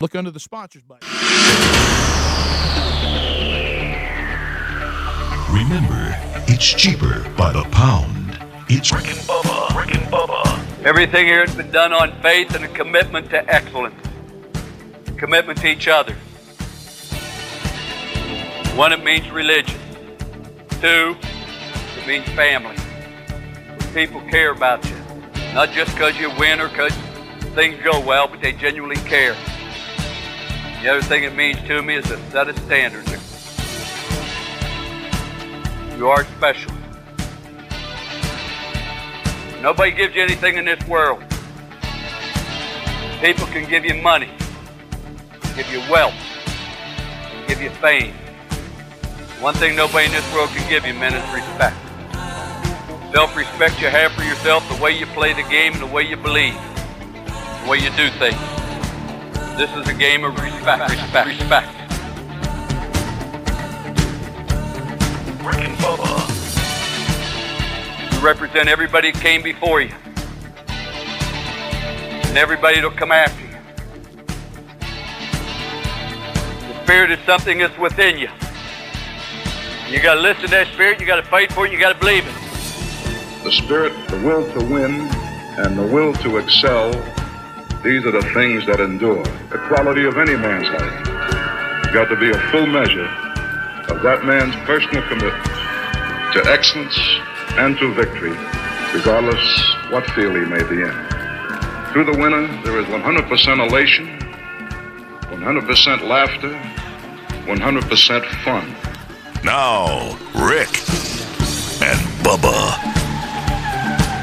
Look under the sponsors button. Remember, it's cheaper by the pound. It's Rick and Bubba. Rick and Bubba. Everything here has been done on faith and a commitment to excellence, commitment to each other. One, it means religion. Two, it means family. People care about you, not just because you win or because things go well, but they genuinely care. The other thing it means to me is a set of standards. You are special. Nobody gives you anything in this world. People can give you money, give you wealth, give you fame. One thing nobody in this world can give you, men, is respect. Self-respect you have for yourself, the way you play the game, and the way you believe, the way you do things. This is a game of respect, respect, respect. You represent everybody that came before you. And everybody that'll come after you. The spirit is something that's within you. You gotta listen to that spirit, you gotta fight for it, you gotta believe it. The spirit, the will to win, and the will to excel, these are the things that endure. The quality of any man's life. Got to be a full measure of that man's personal commitment to excellence and to victory, regardless what field he may be in. Through the winner, there is 100% elation, 100% laughter, 100% fun. Now, Rick and Bubba.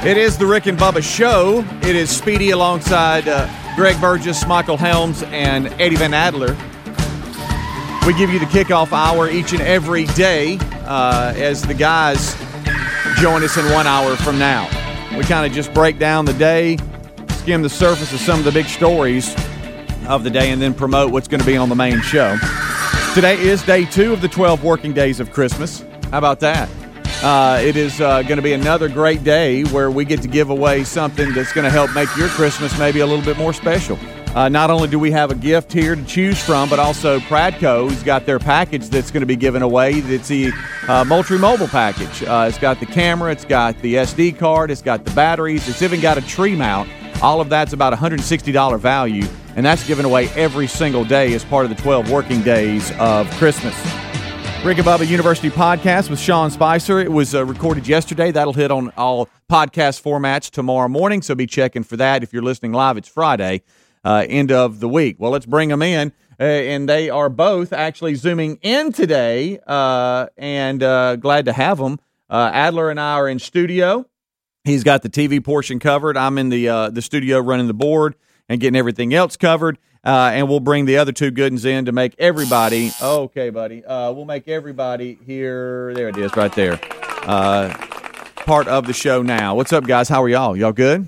It is the Rick and Bubba Show. It is Speedy alongside uh, Greg Burgess, Michael Helms, and Eddie Van Adler. We give you the kickoff hour each and every day uh, as the guys join us in one hour from now. We kind of just break down the day, skim the surface of some of the big stories of the day, and then promote what's going to be on the main show. Today is day two of the 12 working days of Christmas. How about that? Uh, it is uh, going to be another great day where we get to give away something that's going to help make your Christmas maybe a little bit more special. Uh, not only do we have a gift here to choose from, but also Pradco's got their package that's going to be given away. It's the uh, Moultrie Mobile package. Uh, it's got the camera, it's got the SD card, it's got the batteries, it's even got a tree mount. All of that's about $160 value, and that's given away every single day as part of the 12 working days of Christmas. Rick and Bubba University podcast with Sean Spicer. It was uh, recorded yesterday. That'll hit on all podcast formats tomorrow morning, so be checking for that. If you're listening live, it's Friday, uh, end of the week. Well, let's bring them in. Uh, and they are both actually zooming in today, uh, and uh, glad to have them. Uh, Adler and I are in studio. He's got the TV portion covered. I'm in the the studio running the board and getting everything else covered. Uh, and we'll bring the other two good ones in to make everybody. Okay, buddy. Uh, we'll make everybody here. There it is, right there. Uh, part of the show now. What's up, guys? How are y'all? Y'all good?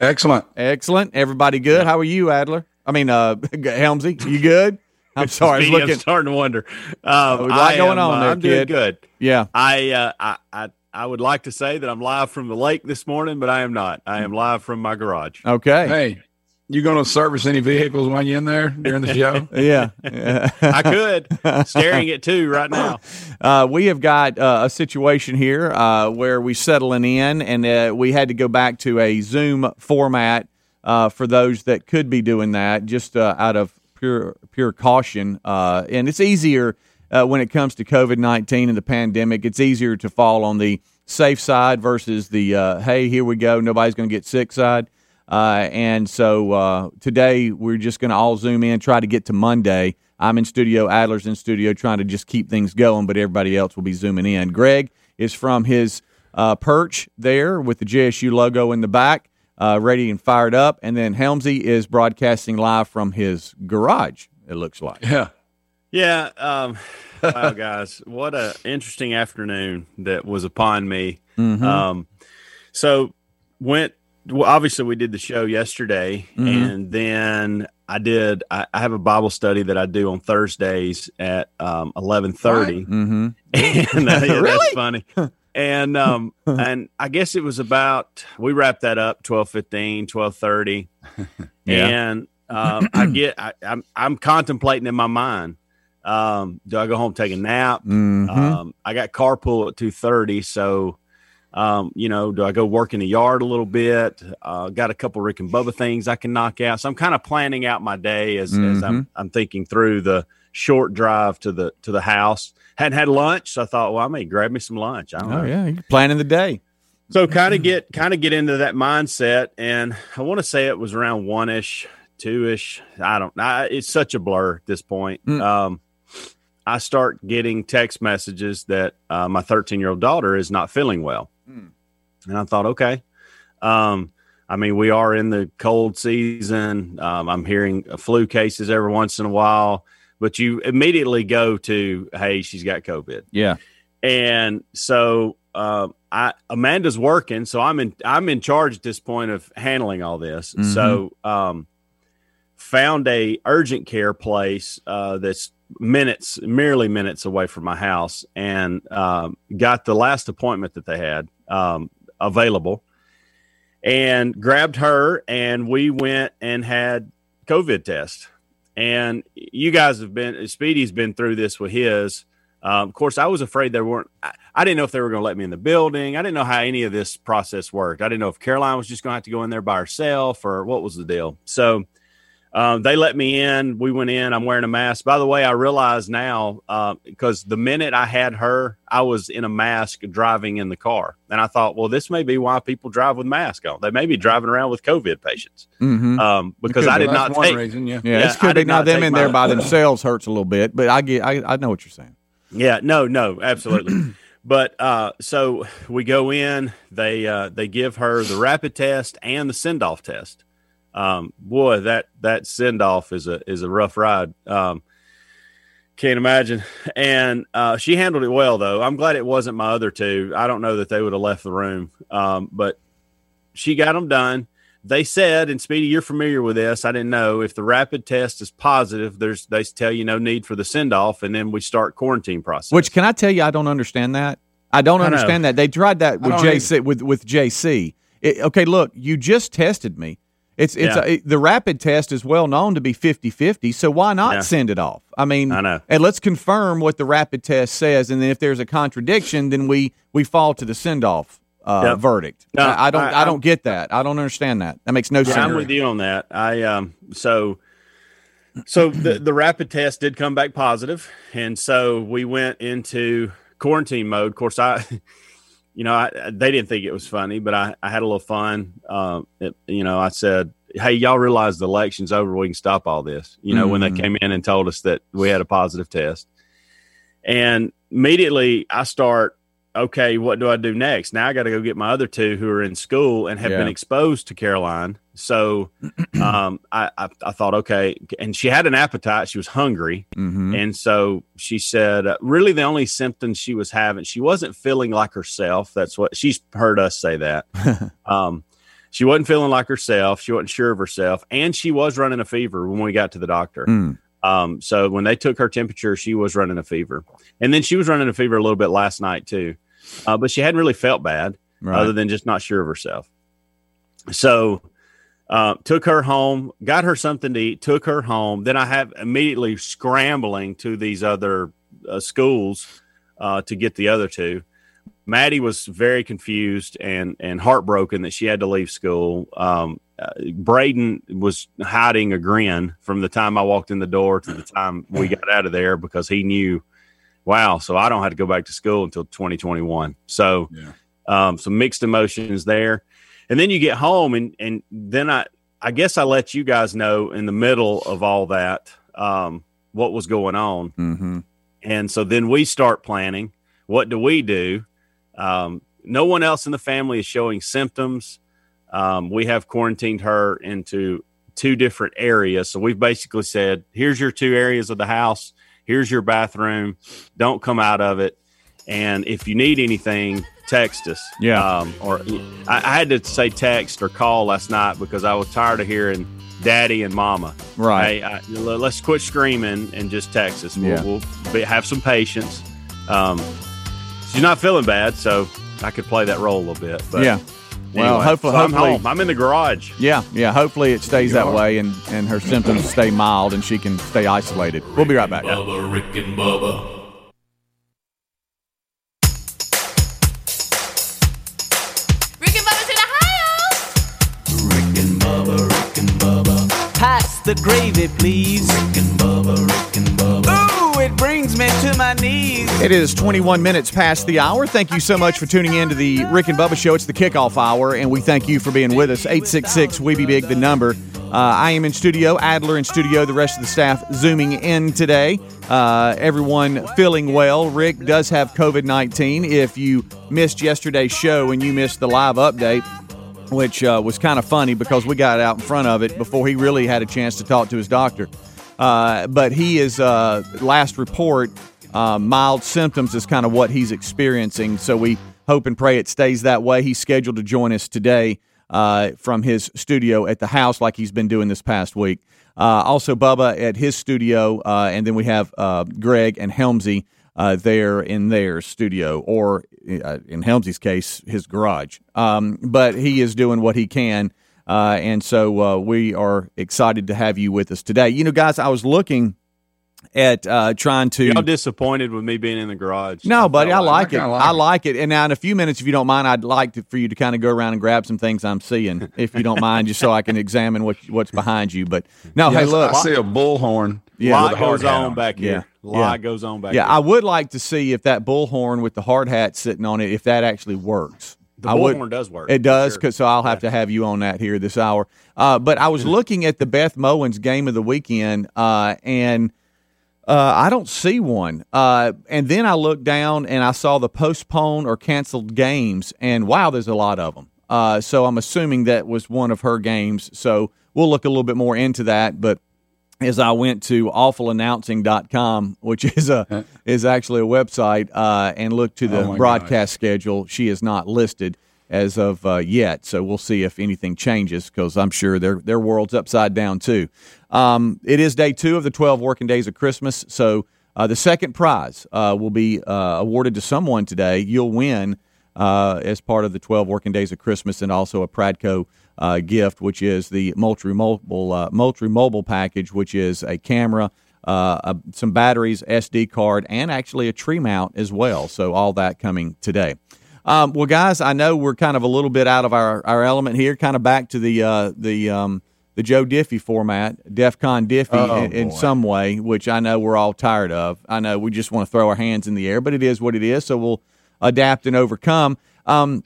Excellent. Excellent. Everybody good? How are you, Adler? I mean, uh, Helmsy, you good? I'm sorry. I was looking, I'm starting to wonder. Um, a lot I going am, on uh, there, I'm doing kid. good. Yeah. I, uh, I I I would like to say that I'm live from the lake this morning, but I am not. I am live from my garage. Okay. Hey, you going to service any vehicles while you're in there during the show? Yeah. I could staring at two right now. Uh, we have got uh, a situation here uh, where we're settling in, and uh, we had to go back to a Zoom format uh, for those that could be doing that, just uh, out of pure pure caution. Uh, and it's easier uh, when it comes to COVID nineteen and the pandemic. It's easier to fall on the safe side versus the uh, hey, here we go, nobody's going to get sick side. Uh, and so uh, today we're just going to all zoom in, try to get to Monday. I'm in studio, Adler's in studio, trying to just keep things going, but everybody else will be zooming in. Greg is from his uh, perch there with the JSU logo in the back, uh, ready and fired up. And then Helmsy is broadcasting live from his garage, it looks like. Yeah. Yeah. Um, wow, guys, what a interesting afternoon that was upon me. Mhm. Um, so went. Well, obviously, we did the show yesterday, Mhm. and then I did. I, I have a Bible study that I do on Thursdays at um, eleven thirty, mm-hmm. and uh, yeah, Really? that's funny. And um, and I guess it was about we wrapped that up 12:15, 12:30. Yeah. And um, I get I, I'm I'm contemplating in my mind. Um, do I go home take a nap? Mhm. Um, I got carpool at two thirty, so um, you know, do I go work in the yard a little bit? Uh, got a couple Rick and Bubba things I can knock out. So I'm kind of planning out my day as, as I'm I'm thinking through the short drive to the to the house. Hadn't had lunch, so I thought, well, I may grab me some lunch. I don't know. Oh yeah, you're planning the day. So kind of get kind of get into that mindset, and I want to say it was around one ish, two ish. I don't. I, it's such a blur at this point. Mm. Um, I start getting text messages that uh, my 13 year old daughter is not feeling well, And I thought, okay. Um, I mean, we are in the cold season. Um, I'm hearing flu cases every once in a while, but you immediately go to, hey, she's got COVID Yeah. and so uh, I Amanda's working, so I'm in I'm in charge at this point of handling all this. Mhm. So um, found a urgent care place uh, that's minutes, merely minutes away from my house, and um, got the last appointment that they had um, available, and grabbed her, and we went and had COVID test. And you guys have been Speedy's been through this with his. Um, of course, I was afraid they weren't. I, I didn't know if they were going to let me in the building. I didn't know how any of this process worked. I didn't know if Caroline was just going to have to go in there by herself or what was the deal. So um, they let me in. We went in. I'm wearing a mask. By the way, I realize now uh, because the minute I had her, I was in a mask driving in the car, and I thought, well, this may be why people drive with masks on. They may be driving around with COVID patients Mm-hmm. um, because I did That's not take. reason. Yeah. Yeah, Yeah, this I could be now not them in there by themselves hurts a little bit, but I get I, I know what you're saying. Yeah, no, no, absolutely. but uh, so we go in. They uh, they give her the rapid test and the send off test. Um, boy, that that send off is a is a rough ride. Um, can't imagine. And uh, she handled it well, though. I'm glad it wasn't my other two. I don't know that they would have left the room, um, but she got them done. They said, and Speedy, you're familiar with this. I didn't know if the rapid test is positive. There's they tell you no need for the send off, and then we start quarantine process. Which can I tell you, I don't understand that. I don't I understand that. They tried that with JC with with JC. It- okay, look, you just tested me. It's it's Yeah. it- the rapid test is well known to be 50-50, so why not Yeah. send it off? I mean, I know. and let's confirm what the rapid test says, and then if there's a contradiction, then we we fall to the send off uh, Yep. verdict. No, I, I don't I, I- don't get that. I don't understand that. That makes no Yeah, sense. I'm with you on that. I um so so the the rapid test did come back positive, and so we went into quarantine mode. Of course, I you know I they didn't think it was funny, but I I had a little fun. Um, it, you know, I said. Hey, y'all realize the election's over. We can stop all this. You know, when they Mhm. came in and told us that we had a positive test. And immediately I start, okay, what do I do next? Now I got to go get my other two who are in school and have Yeah. been exposed to Caroline. So um, I, I, I thought, okay. And she had an appetite. She was hungry. Mhm. And so she said, uh, really, the only symptoms she was having, she wasn't feeling like herself. That's what she's heard us say that. um, she wasn't feeling like herself. She wasn't sure of herself. And she was running a fever when we got to the doctor. Mm. Um, so when they took her temperature, she was running a fever. And then she was running a fever a little bit last night, too. Uh, but she hadn't really felt bad Right. other than just not sure of herself. So uh, took her home, got her something to eat, took her home. Then I have immediately scrambling to these other uh, schools uh, to get the other two. Maddie was very confused and and heartbroken that she had to leave school. Um, uh, Braden was hiding a grin from the time I walked in the door to the time we got out of there because he knew, wow, so I don't have to go back to school until 2021. So, Yeah. um, some mixed emotions there. And then you get home, and and then I I guess I let you guys know in the middle of all that um, what was going on. Mm-hmm. And so then we start planning. What do we do? Um, no one else in the family is showing symptoms. Um, we have quarantined her into two different areas. So we've basically said, here's your two areas of the house. Here's your bathroom. Don't come out of it. And if you need anything, text us. Yeah. Um, or I, I had to say text or call last night because I was tired of hearing daddy and mama. Right. Hey, I, l- let's quit screaming and just text us. We'll, Yeah. we'll be, have some patience. Um, she's not feeling bad, so I could play that role a little bit. But yeah. Well, Anyway, hopefully, so I'm hopefully, home. I'm in the garage. yeah, yeah. Hopefully, it stays that are. way, and and her symptoms stay mild, and she can stay isolated. We'll be right back. Bubba, Rick and Bubba. The gravy, please. Rick and Bubba, Rick and Bubba. Ooh, it brings me to my knees. It is 21 minutes past the hour. Thank you so much for tuning in to the Rick and Bubba Show. It's the kickoff hour, and we thank you for being with us. 866 We Be Big, the number. Uh, I am in studio, Adler in studio, the rest of the staff zooming in today. Uh, everyone feeling well. Rick does have COVID 19. If you missed yesterday's show and you missed the live update, which uh, was kind of funny because we got out in front of it before he really had a chance to talk to his doctor. Uh, but he is uh, last report uh, mild symptoms is kind of what he's experiencing. So we hope and pray it stays that way. He's scheduled to join us today uh, from his studio at the house, like he's been doing this past week. Also, Bubba at his studio, and then we have Greg and Helmsy uh, there in their studio, or uh, in Helmsy's case, his garage. Um, but he is doing what he can, uh, and so uh, we are excited to have you with us today. You know, guys, I was looking at uh, trying to. Y'all disappointed with me being in the garage? No, buddy, I felt like it. like I like it. And now, in a few minutes, if you don't mind, I'd like to, for you to kind of go around and grab some things I'm seeing, if you don't mind, just so I can examine what what's behind you. But no, hey, look, I see a bullhorn. Yeah. lot with a hard goes on back here. Yeah. lot Yeah. goes on back yeah, here. I would like to see if that bullhorn with the hard hat sitting on it, if that actually works. the would- bullhorn does work. It does, 'cause- so I'll have to have you on that here this hour. Uh, but I was looking at the Beth Mowins game of the weekend, uh, and uh, I don't see one. Uh, and then I looked down and I saw the postponed or canceled games, and wow, there's a lot of them. Uh, so I'm assuming that was one of her games. So we'll look a little bit more into that. But as I went to awfulannouncing.com, which is a is actually a website, uh, and looked to the Oh broadcast schedule, she is not listed as of uh, yet. So we'll see if anything changes because I'm sure their their world's upside down too. Um, it is day two of the 12 working days of Christmas. So uh, the second prize uh, will be uh, awarded to someone today. You'll win uh, as part of the 12 working days of Christmas and also a Pradco uh, gift, which is the Moultrie Mobile, uh, Moultrie Mobile package, which is a camera, uh, a, some batteries, SD card, and actually a tree mount as well. So all that coming today. Um, well, guys, I know we're kind of a little bit out of our, our element here, kind of back to the uh, the um, the Joe Diffie format, DEFCON Diffie Oh, in, in some way, which I know we're all tired of. I know we just want to throw our hands in the air, but it is what it is. So we'll adapt and overcome. Um,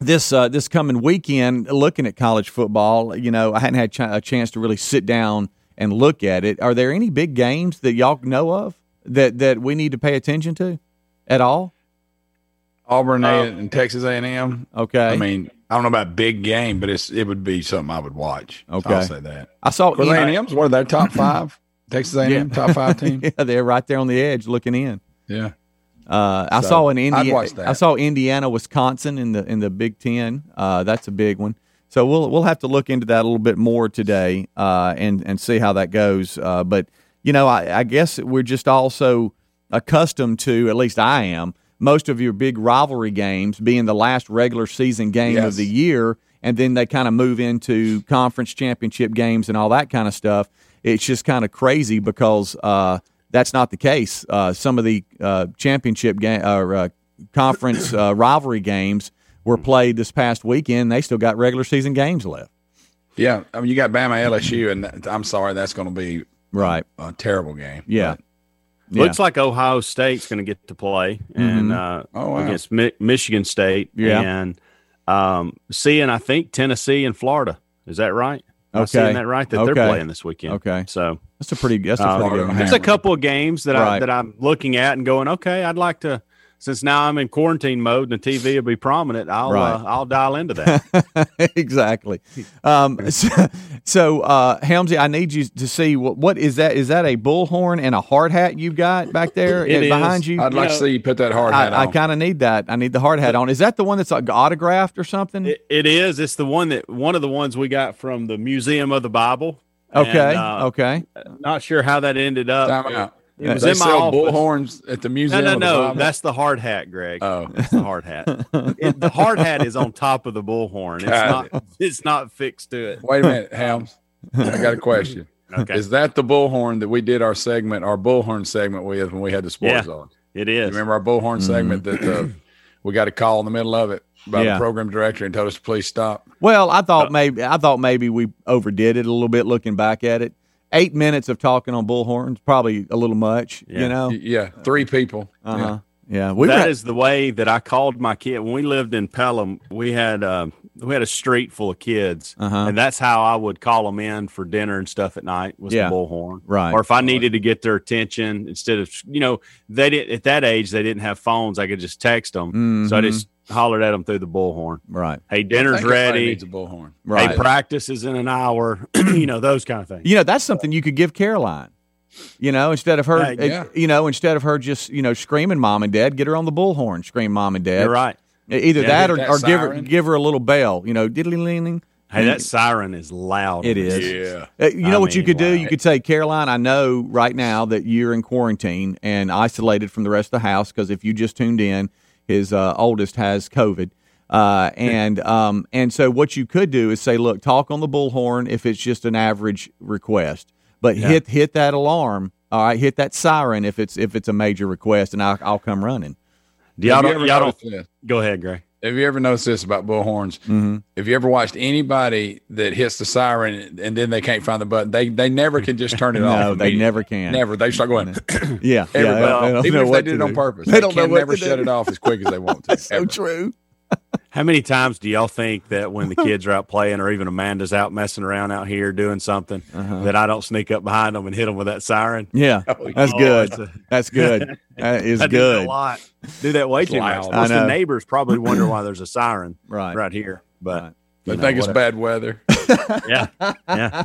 this uh, this coming weekend, looking at college football, you know, I hadn't had ch- a chance to really sit down and look at it. Are there any big games that y'all know of that that we need to pay attention to at all? Auburn A and Texas A and M. Okay, I mean, I don't know about big game, but it's it would be something I would watch. Okay. I'll say that. I saw Because A and M's what are their top five? Texas A and M top five team. yeah, they're right there on the edge looking in. Yeah. Uh, I So, saw an I'd Indiana. I saw Indiana, Wisconsin in the in the Big Ten. Uh, that's a big one. So we'll we'll have to look into that a little bit more today uh, and and see how that goes. Uh, but you know, I, I guess we're just also accustomed to, at least I am, most of your big rivalry games being the last regular season game of the year, and then they kind of move into conference championship games and all that kind of stuff. It's just kind of crazy because uh, that's not the case. Uh, some of the uh, championship game or uh, conference uh, rivalry games were played this past weekend. They still got regular season games left. Yeah. I mean, you got Bama LSU, and that, I'm sorry, that's going to be Right. a terrible game. Yeah. Yeah. Looks like Ohio State's going to get to play and uh, Oh, wow. against Mi- Michigan State. Yeah. and um, seeing I think Tennessee and Florida. Is that right? Am I Okay. seeing that right? That Okay. they're playing this weekend. Okay. so That's a pretty. That's a pretty uh, good there's a couple of games that Right. I that I'm looking at and going, okay, I'd like to. Since now I'm in quarantine mode and the TV will be prominent, I'll Right. uh, I'll dial into that. exactly. Um, so, so uh, Helmsy, I need you to see what, what is that? Is that a bullhorn and a hard hat you've got back there It uh, behind is. you? I'd like know, to see you put that hard hat I, I kind of need that. I need the hard hat on. Is that the one that's like autographed or something? It, it is. It's the one that one of the ones we got from the Museum of the Bible. okay. And, uh, okay. Not sure how that ended up. Time out. It was they in my sell office. bullhorns at the No, museum. no, of the no. Bible? That's the hard hat, Greg. Oh. That's the hard hat. It- the hard hat is on top of the bullhorn. It's Got not. It's not fixed to it. Wait a minute, Helms. I got a question. Okay. Is that the bullhorn that we did our segment, our bullhorn segment with when we had the sports Yeah. on? It You remember our bullhorn segment that uh, we got a call in the middle of it by Yeah. the program director and told us to please stop. Well, I thought maybe I thought maybe we overdid it a little bit looking back at it. Eight minutes of talking on bullhorns probably a little much. Yeah. You know. Yeah, three people. Uh Yeah. huh. Yeah. We That were- is the way that I called my kid when we lived in Pelham. We had um, we had a street full of kids, Uh-huh. and that's how I would call them in for dinner and stuff at night was Yeah. the bullhorn. Right. Or if I needed to get their attention, instead of you know they did at that age they didn't have phones, I could just text them. So I just hollered at them through the bullhorn. right. Hey, dinner's ready. Needs a bullhorn. Right. Hey, practice is in an hour. you know those kind of things. You know, that's something you could give Caroline. You know, instead of her, Yeah, yeah. you know, instead of her just you know screaming "mom and dad," get her on the bullhorn, scream "mom and dad." You're right. Either Yeah, that or, that or give her give her a little bell. You know, diddly leaning. Hey, that siren is loud. It is. Yeah. Uh, you know I what you could do? wow. You could say, Caroline, I know right now that you're in quarantine and isolated from the rest of the house because if you just tuned in, his uh, oldest has COVID. Uh, and um, and so what you could do is say, look, talk on the bullhorn if it's just an average request, but hit hit that alarm. All right, hit that siren if it's if it's a major request, and I'll, I'll come running. Do y'all Have you don't, y'all don't go ahead, Gray. Have you ever noticed this about bullhorns? Mm-hmm. Have you ever watched anybody that hits the siren and then they can't find the button? They they never can just turn it off. No, they never can. Never. They start going. Yeah, yeah. Everybody, they they even know if they did it on purpose, They they, don't know never shut do. it off as quick as they want to. So ever. true. How many times do y'all think that when the kids are out playing, or even Amanda's out messing around out here doing something, that I don't sneak up behind them and hit them with that siren? Yeah, that's Oh, good. a- That's good. That is I do that good. a lot. Do that way too much. loud. Of I know. the neighbors probably wonder why there's a siren Right. right here. But Right. They know, think it's whatever. bad weather. Yeah, yeah.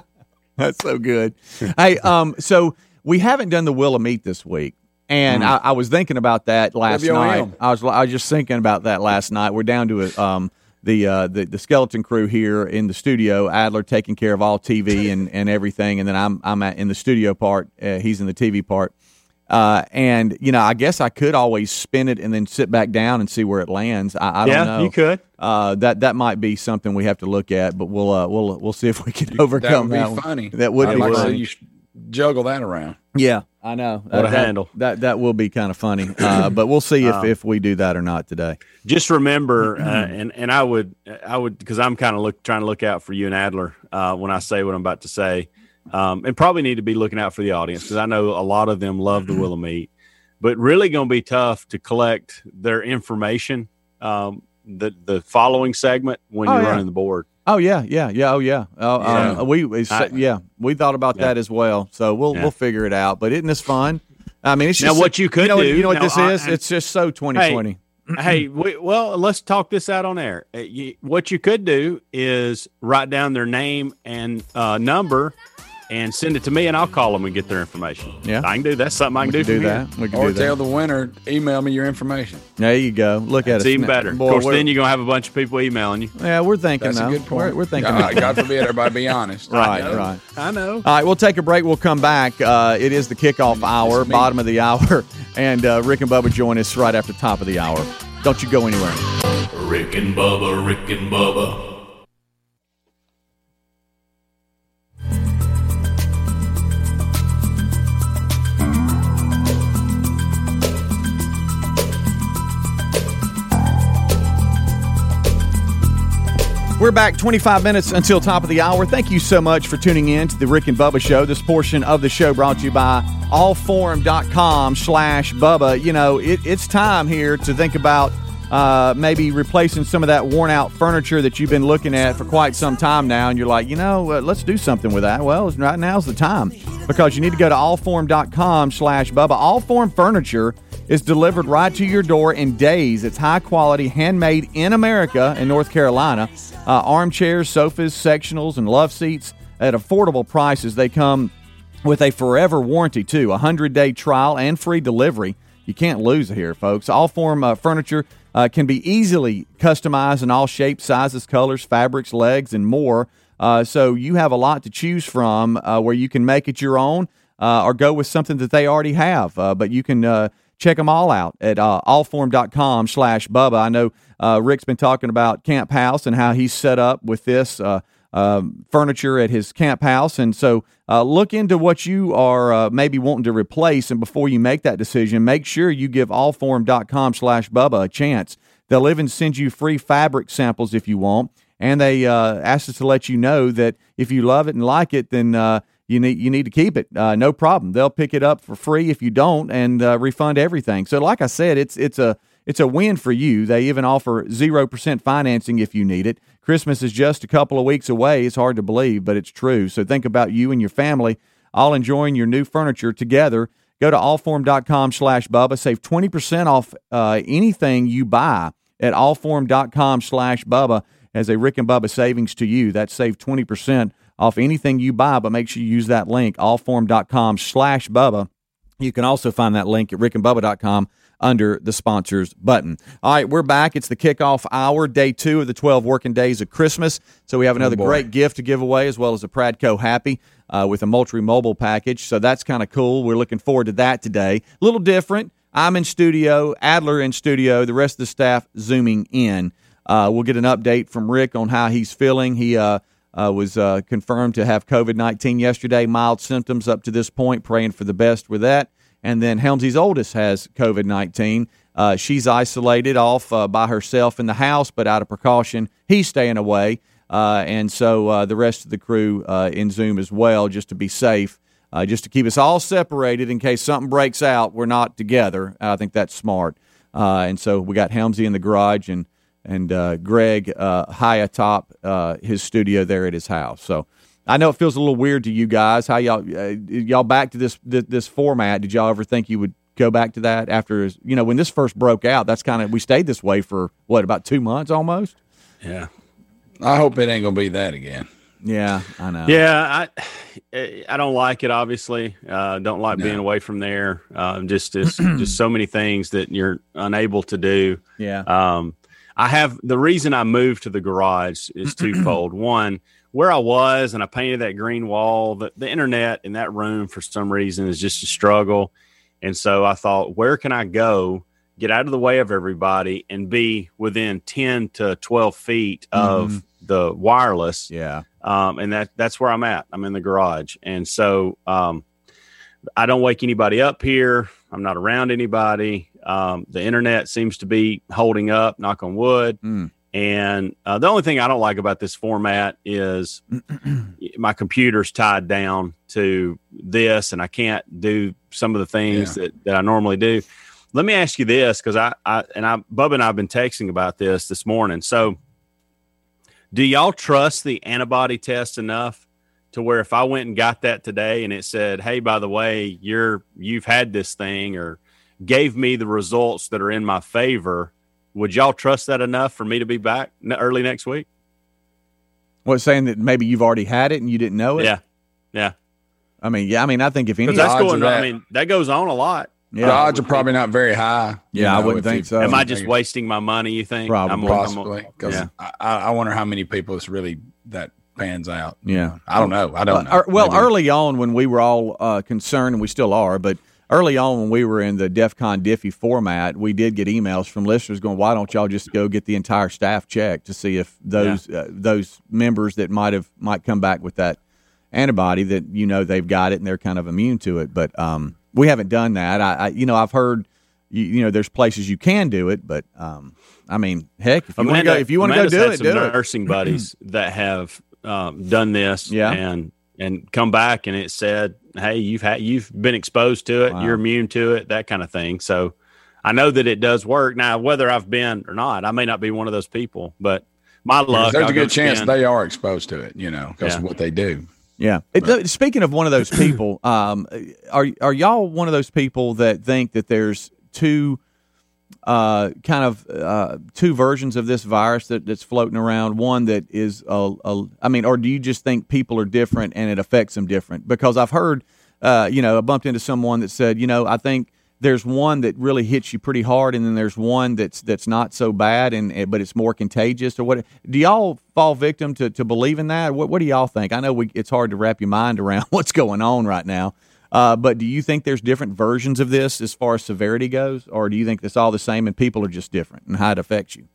That's so good. hey, um, so we haven't done the Wheel of Meat this week. And I, I was thinking about that last WOM. night. I was I was just thinking about that last night. We're down to a, um the uh the, the skeleton crew here in the studio. Adler taking care of all TV and, and everything, and then I'm I'm at, in the studio part. Uh, he's in the TV part. Uh, and you know, I guess I could always spin it and then sit back down and see where it lands. I, I don't know. you could. Uh, that that might be something we have to look at, but we'll uh, we'll we'll see if we can overcome that that. would be one. funny. That would I'd be like funny. You sh- juggle that around. Yeah, I know. What Uh, a that, handle. That that will be kind of funny. Uh, but we'll see if, Um, if we do that or not today. Just remember, uh, and and I would I would because I'm kind of look trying to look out for you and Adler uh, when I say what I'm about to say, um, and probably need to be looking out for the audience because I know a lot of them love the Wheel of Meat, but really going to be tough to collect their information. Um, the the following segment when Oh, you're yeah. running the board. Oh yeah, yeah, yeah. Oh yeah. Oh, Yeah. Um, we we- I- yeah we thought about Yeah. that as well. So we'll Yeah. we'll figure it out. But isn't this fun? I mean, it's Now, just what you could you know, what- do- You know what now, this I- is? It's just so 2020. hey, we, well, let's talk this out on air. Uh, you, what you could do is write down their name and uh, number and send it to me, and I'll call them and get their information. Yeah. I can do that's something I we can can do. do that. here. We can Or do tell that. the winner, email me your information. There you go. Look at It's us. even better. Boy, of course, then you're gonna have a bunch of people emailing you. yeah, we're thinking That's though. a good point. We're, we're thinking. God, God forbid everybody be honest. right, know. right. I know. All right, we'll take a break. We'll come back. Uh, it is the kickoff hour, bottom of the hour, and uh, Rick and Bubba join us right after top of the hour. Don't you go anywhere. Rick and Bubba, Rick and Bubba. We're back 25 minutes until top of the hour. Thank you so much for tuning in to the Rick and Bubba Show. This portion of the show brought to you by allform.com slash Bubba. You know, it, it's time here to think about uh, maybe replacing some of that worn out furniture that you've been looking at for quite some time now. And you're like, you know, uh, let's do something with that. Well, right now's the time because you need to go to allform.com slash Bubba. Allform Furniture is delivered right to your door in days. It's high quality, handmade in America in North Carolina. Uh, armchairs, sofas, sectionals, and love seats at affordable prices. They come with a forever warranty too, a hundred day trial and free delivery. You can't lose here, folks. Allform uh, furniture uh, can be easily customized in all shapes, sizes, colors, fabrics, legs, and more. Uh, so you have a lot to choose from uh, where you can make it your own. uh, or go with something that they already have. Uh, but you can uh, check them all out at uh, allform.com slash Bubba. I know uh, Rick's been talking about Camp House and how he's set up with this uh, um, furniture at his camp house. And so uh, look into what you are uh, maybe wanting to replace. And before you make that decision, make sure you give allform.com slash Bubba a chance. They'll even send you free fabric samples if you want. And they uh, asked us to let you know that if you love it and like it, then uh, you need you need to keep it. Uh, no problem. They'll pick it up for free if you don't, and uh, refund everything. So, like I said, it's it's a it's a win for you. They even offer zero percent financing if you need it. Christmas is just a couple of weeks away. It's hard to believe, but it's true. So think about you and your family all enjoying your new furniture together. Go to allform.com slash Bubba. Save 20% off uh, anything you buy at allform.com slash Bubba as a Rick and Bubba savings to you. That's save 20% off anything you buy, but make sure you use that link, allform.com slash Bubba. You can also find that link at rickandbubba.com under the sponsors button. All right, we're back. It's the kickoff hour, day two of the 12 working days of Christmas. So we have another boy. great gift to give away, as well as a Pradco Happy uh, with a Moultrie mobile package. So that's kind of cool. We're looking forward to that today. A little different. I'm in studio, Adler in studio, the rest of the staff zooming in. Uh, we'll get an update from Rick on how he's feeling. He uh, uh, was uh, confirmed to have COVID 19 yesterday, mild symptoms up to this point, praying for the best with that. And then Helmsy's oldest has COVID 19. Uh, she's isolated off uh, by herself in the house, but out of precaution, he's staying away. Uh, and so uh, the rest of the crew in Zoom as well, just to be safe, just to keep us all separated in case something breaks out. We're not together. I think that's smart. And so we got Helmsy in the garage and and uh, Greg uh, high atop uh, his studio there at his house. So I know it feels a little weird to you guys. How y'all uh, y'all back to this, this this format? Did y'all ever think you would go back to that after you know when this first broke out? That's kind of we stayed this way for what about two months almost. Yeah. I hope it ain't gonna be that again. Yeah, I know. Yeah, I I don't like it. Obviously, uh, don't like being away from there. Um, just just just so many things that you're unable to do. yeah, Um, I have the reason I moved to the garage is twofold. One, where I was and I painted that green wall, the, the internet in that room for some reason is just a struggle. And so I thought, where can I go, get out of the way of everybody, and be within 10 to 12 feet of the wireless? yeah. um, and that that's where I'm at. I'm in the garage, and so um, I don't wake anybody up here. I'm not around anybody. Um, the internet seems to be holding up. Knock on wood. Mm. And uh, the only thing I don't like about this format is my computer's tied down to this, and I can't do some of the things that, that I normally do. Let me ask you this, because I, I and I, Bubba and I have been texting about this this morning. So, do y'all trust the antibody test enough to where if I went and got that today and it said, "Hey, by the way, you're you've had this thing," or gave me the results that are in my favor, would y'all trust that enough for me to be back early next week? What saying that maybe you've already had it and you didn't know it? Yeah, yeah. I mean, yeah. I mean, I think if any, Because that's odds going. of on. that- I mean, that goes on a lot. yeah, The odds are probably not very high. you Yeah, I wouldn't think you- so. Am I just wasting my money? You think? Probably. I'm- I'm- possibly because yeah. I, I wonder how many people it's really that pans out. Yeah. I don't know. I don't Uh, know. er- well, Maybe- early on when we were all uh, concerned, and we still are, but early on when we were in the DEF CON Diffie format, we did get emails from listeners going, "Why don't y'all just go get the entire staff checked to see if those uh, those members that might have might come back with that antibody that you know they've got it and they're kind of immune to it." But um, we haven't done that. I, I you know I've heard. You, you know, there's places you can do it, but um, I mean, heck, if you want to go, if you want to go do it, some do it. nursing buddies that have um, done this, Yeah. and and come back and it said, "Hey, you've had you've been exposed to it. Wow. You're immune to it. That kind of thing." So, I know that it does work. Now, whether I've been or not, I may not be one of those people, but my luck. there's I'll a good chance spend- they are exposed to it. You know, because Yeah. of what they do. Yeah. It- speaking of one of those people, um, are are y'all one of those people that think that there's two uh, kind of uh, two versions of this virus that, that's floating around? One that is a, a, I mean, or do you just think people are different and it affects them different? Because I've heard, uh, you know, I bumped into someone that said, you know, I think there's one that really hits you pretty hard, and then there's one that's that's not so bad, and but it's more contagious. Or what? Do y'all fall victim to, to believe in that? What What do y'all think? I know we, it's hard to wrap your mind around what's going on right now. Uh, but do you think there's different versions of this as far as severity goes, or do you think it's all the same and people are just different and how it affects you?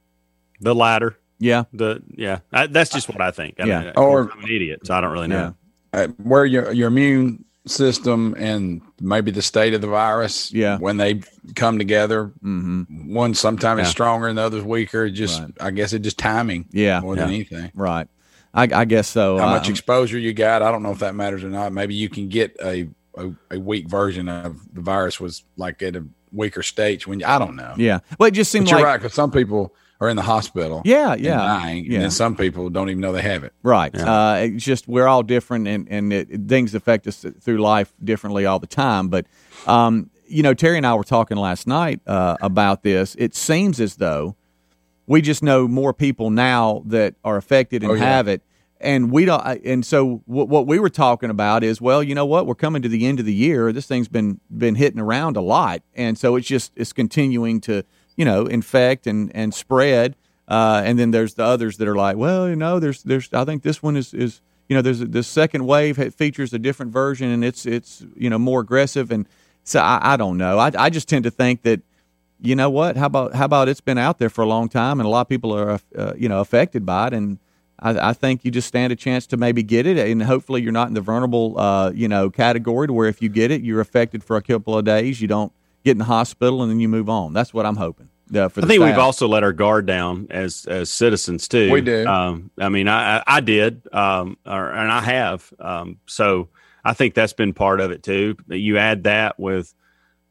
The latter. Yeah. The yeah. I, that's just what I think. I Yeah. mean, Or- I'm an idiot, so I don't really know. uh, where your your immune system and maybe the state of the virus Yeah. when they come together Mm-hmm. one sometimes is stronger and the other's weaker just Right. i guess it's just timing Yeah. more than anything Right. I, I guess so. how Uh, much exposure you got i don't know if that matters or not maybe you can get a a, a weak version of the virus was like at a weaker stage when i don't know yeah. Well, it just but seemed you're right because some people are in the hospital Yeah. and Yeah. dying yeah. and then some people don't even know they have it Right. Yeah. Uh, it's just we're all different, and and it, it- things affect us through life differently all the time. But um, you know, Terry and I were talking last night uh, about this. It seems as though we just know more people now that are affected and Oh, yeah. have it. And we don't, and so what, what we were talking about is, well, you know what? We're coming to the end of the year. This thing's been been hitting around a lot, and so it's just it's continuing to, you know, infect and and spread. Uh, and then there's the others that are like, well, you know, there's there's I think this one is is you know there's a, this second wave features a different version and it's it's you know more aggressive and so I, I don't know. I I just tend to think that you know what? How about how about it's been out there for a long time and a lot of people are uh, you know affected by it and. I, I think you just stand a chance to maybe get it, and hopefully you're not in the vulnerable, uh, you know, category to where if you get it, you're affected for a couple of days. You don't get in the hospital, and then you move on. That's what I'm hoping. Uh, for I the think we've also let our guard down as as citizens too. We do. Um, I mean, I I, I did, um, or, and I have. Um, so I think that's been part of it too. You add that with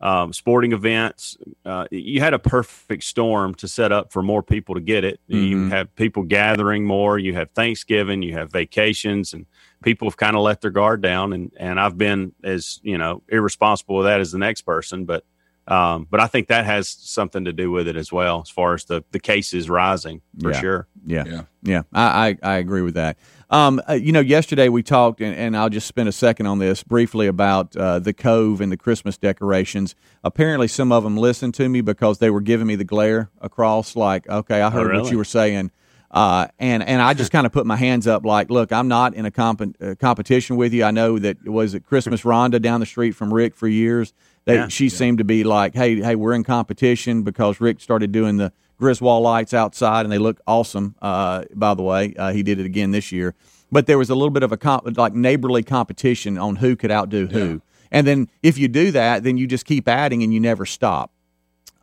um, sporting events. Uh, you had a perfect storm to set up for more people to get it. You Mhm. have people gathering more. You have Thanksgiving. You have vacations, and people have kind of let their guard down. And and I've been as you know irresponsible with that as the next person, but. Um, but I think that has something to do with it as well, as far as the, the cases rising for Yeah. sure. Yeah, Yeah. yeah, I, I, I agree with that. Um, uh, you know, yesterday we talked, and, and I'll just spend a second on this briefly about uh, the Cove and the Christmas decorations. Apparently, some of them listened to me because they were giving me the glare across, like, okay, I heard what really? you were saying. Uh, and and I just kind of put my hands up, like, look, I'm not in a comp- uh, competition with you. I know that was it Christmas Rhonda down the street from Rick for years. They, Yeah. she seemed to be like, hey, hey, we're in competition because Rick started doing the Griswold lights outside, and they look awesome. Uh, by the way, uh, he did it again this year. But there was a little bit of a comp- like neighborly competition on who could outdo who. And then if you do that, then you just keep adding and you never stop.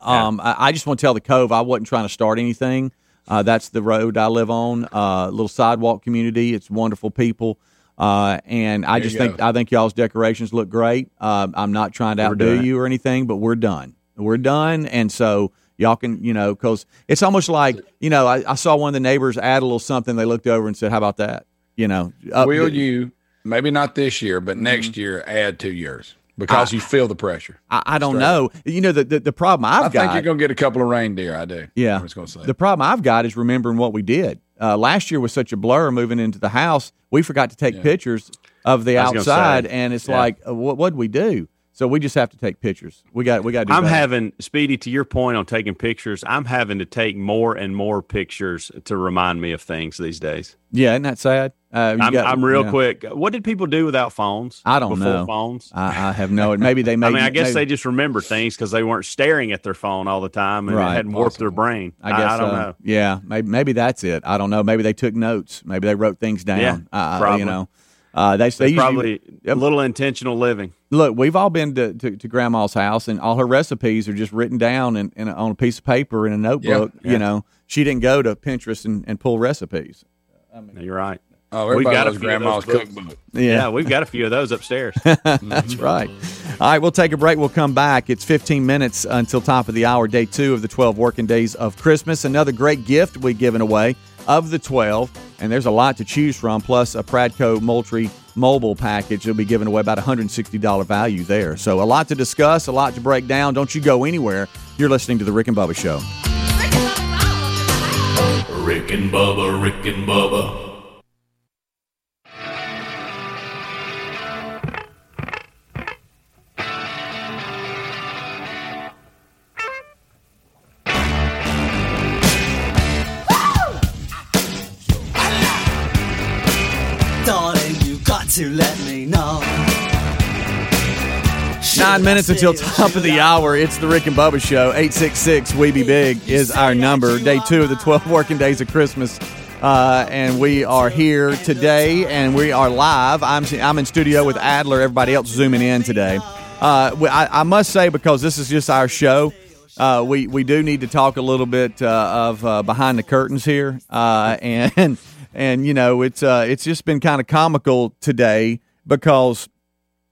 Um, I, I just want to tell the Cove I wasn't trying to start anything. Uh, that's the road I live on. Uh, little sidewalk community. It's wonderful people. Uh, and I There just think go. I think y'all's decorations look great. Uh, I'm not trying to We're outdo it. you or anything, but we're done. We're done, and so y'all can you know because it's almost like you know I, I saw one of the neighbors add a little something. They looked over and said, "How about that?" You know, up- will you maybe not this year Mm-hmm. but next year add two years because you feel the pressure I, I don't Straight know. You know the the, the problem I've i got. I think you're gonna get a couple of reindeer i do Yeah. i was gonna say The problem I've got is remembering what we did. Uh, last year was such a blur moving into the house. We forgot to take Yeah. pictures of the I was gonna outside, say, and it's yeah. like, uh, what what'd we do? So we just have to take pictures. We got we got to do. I'm better. having Speedy to your point on taking pictures. I'm having to take more and more pictures to remind me of things these days. yeah, isn't that sad? Uh, I'm, got- I'm real quick. What did people do without phones? I don't know. before know. Phones. I, I have no. Maybe they made. I mean, I guess maybe- they just remember things because they weren't staring at their phone all the time and Right. it hadn't warped their brain. I guess I, don't so. know. Yeah, maybe maybe that's it. I don't know. Maybe they took notes. Maybe they wrote things down. Yeah, uh, probably. You know, uh, they, they They usually- probably a little intentional living. look. We've all been to, to, to Grandma's house, and all her recipes are just written down in, in a, on a piece of paper in a notebook. Yeah, You know, she didn't go to Pinterest and, and pull recipes. You're right. oh We've got a few grandma's those books. cookbook Yeah. we've got a few of those upstairs. That's right. All right, we'll take a break. We'll come back. It's 15 minutes until top of the hour, day two of the 12 working days of Christmas. Another great gift we've given away of the 12, and there's a lot to choose from, plus a Pradco Moultrie mobile package. It'll be giving away about $160 value there. So a lot to discuss, a lot to break down. Don't you go anywhere. You're listening to The Rick and Bubba Show. Rick and Bubba, Rick and Bubba. Darling, you got to let me know. Nine minutes until top of the hour. It's the Rick and Bubba Show. 866 We Be Big is our number. Day two of the 12 working days of Christmas. Uh, and we are here today and we are live. I'm, I'm in studio with Adler, everybody else zooming in today. Uh, I, I must say, because this is just our show, uh, we, we do need to talk a little bit uh, of uh, behind the curtains here. Uh, and, and, you know, it's, uh, it's just been kind of comical today because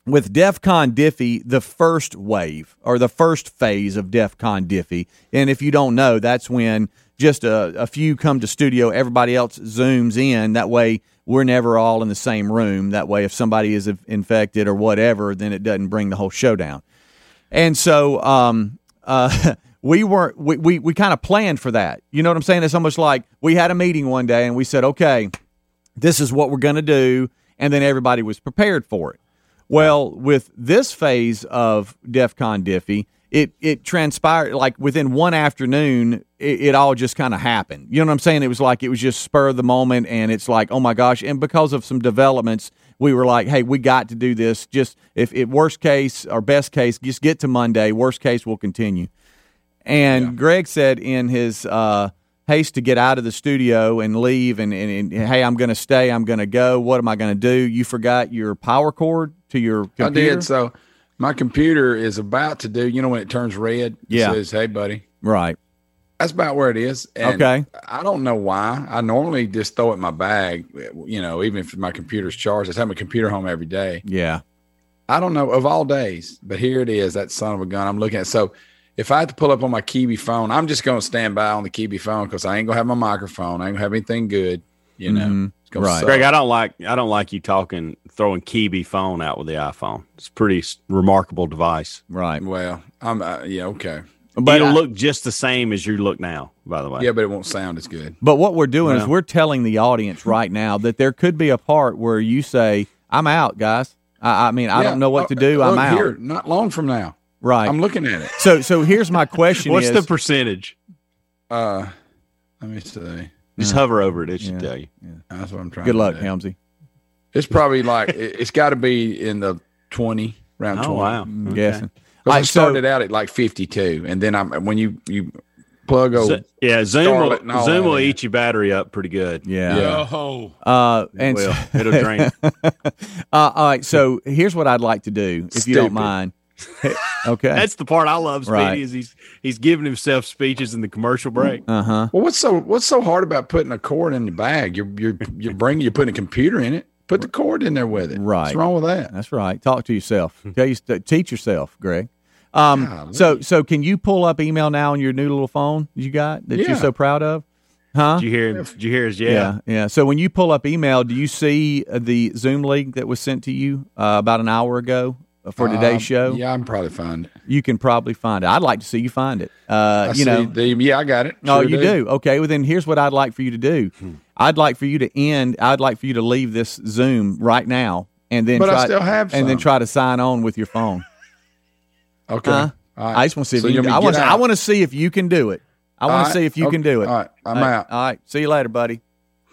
with DEF CON Diffie, the first wave or the first phase of DEF CON Diffie, and if you don't know, that's when just a, a few come to studio, everybody else zooms in. That way, we're never all in the same room. That way, if somebody is infected or whatever, then it doesn't bring the whole show down. And so, um, uh, we weren't, we, we, we kind of planned for that. You know what I'm saying? It's almost like we had a meeting one day and we said, okay, this is what we're going to do. And then everybody was prepared for it. Well, with this phase of DEF CON Diffie, it, it transpired like within one afternoon, it, it all just kind of happened. You know what I'm saying? It was like it was just spur of the moment, and it's like, oh my gosh. And because of some developments, we were like, hey, we got to do this. Just if, if worst case or best case, just get to Monday. Worst case, we'll continue. And Greg said in his uh, haste to get out of the studio and leave, and, and, and hey, I'm going to stay. I'm going to go. What am I going to do? You forgot your power cord to your computer. I did. So my computer is about to do. You know when it turns red, it Yeah. says, "Hey, buddy." Right. That's about where it is. And Okay. I don't know why. I normally just throw it in my bag. You know, even if my computer's charged, I have my computer home every day. Yeah. I don't know of all days, but here it is. That son of a gun. I'm looking at. So if I had to pull up on my Kiwi phone, I'm just going to stand by on the Kiwi phone because I ain't going to have my microphone. I ain't going to have anything good. You know, Mhm. It's gonna Right. suck. Greg, I don't like I don't like you talking throwing Kiwi phone out with the iPhone. It's a pretty remarkable device. Right. Well, I'm uh, yeah okay. But It'll I- look just the same as you look now. By the way, Yeah, but it won't sound as good. But what we're doing is we're telling the audience right now that there could be a part where you say, "I'm out, guys. I, I mean, I Yeah. don't know what to Oh, do. I'm out." Here, not long from now. Right. I'm looking at it. so, so here's my question: what's is, the percentage? Uh, let me see. Just hover over it. It should Yeah. tell you. That's what I'm trying. Good to luck, do. Helmsy. It's probably like it, it's got to be in the twenty round Oh twenty. wow. I'm Okay. guessing. 'Cause I Alright, so- started out at like fifty two, and then I'm when you you plug over. Z- yeah, Zoom will, Starlet and all Zoom will eat your battery up pretty good. Yeah. Yeah. Uh, and Well, so- it'll drain. uh, all right. So here's what I'd like to do, if you don't mind. Okay. That's the part I love. Speedy Right. is he's he's giving himself speeches in the commercial break. Uh huh. Well, what's so what's so hard about putting a cord in your bag? You're you're you're bringing you're putting a computer in it. Put the cord in there with it. Right. What's wrong with that? That's right. Talk to yourself. Okay. You teach yourself, Greg. Um, Golly. so, so can you pull up email now on your new little phone you got that you're so proud of? Huh? Did you hear? Did you hear his yeah? Yeah, yeah. So when you pull up email, do you see uh, the Zoom link that was sent to you uh, about an hour ago for today's Um, show? Yeah, I'm probably find it. You can probably find it. I'd like to see you find it. Uh, I you know, the, yeah, I got it. Oh, you do. Okay. Well, then here's what I'd like for you to do. Hmm. I'd like for you to end. I'd like for you to leave this Zoom right now, and then But I try, still have and then try to sign on with your phone. Okay. Huh? Right. I just want to see. So if you you can, I want. I want to see if you can do it. I want All to see if you can do it. All right. I'm All right. out. All right. See you later, buddy.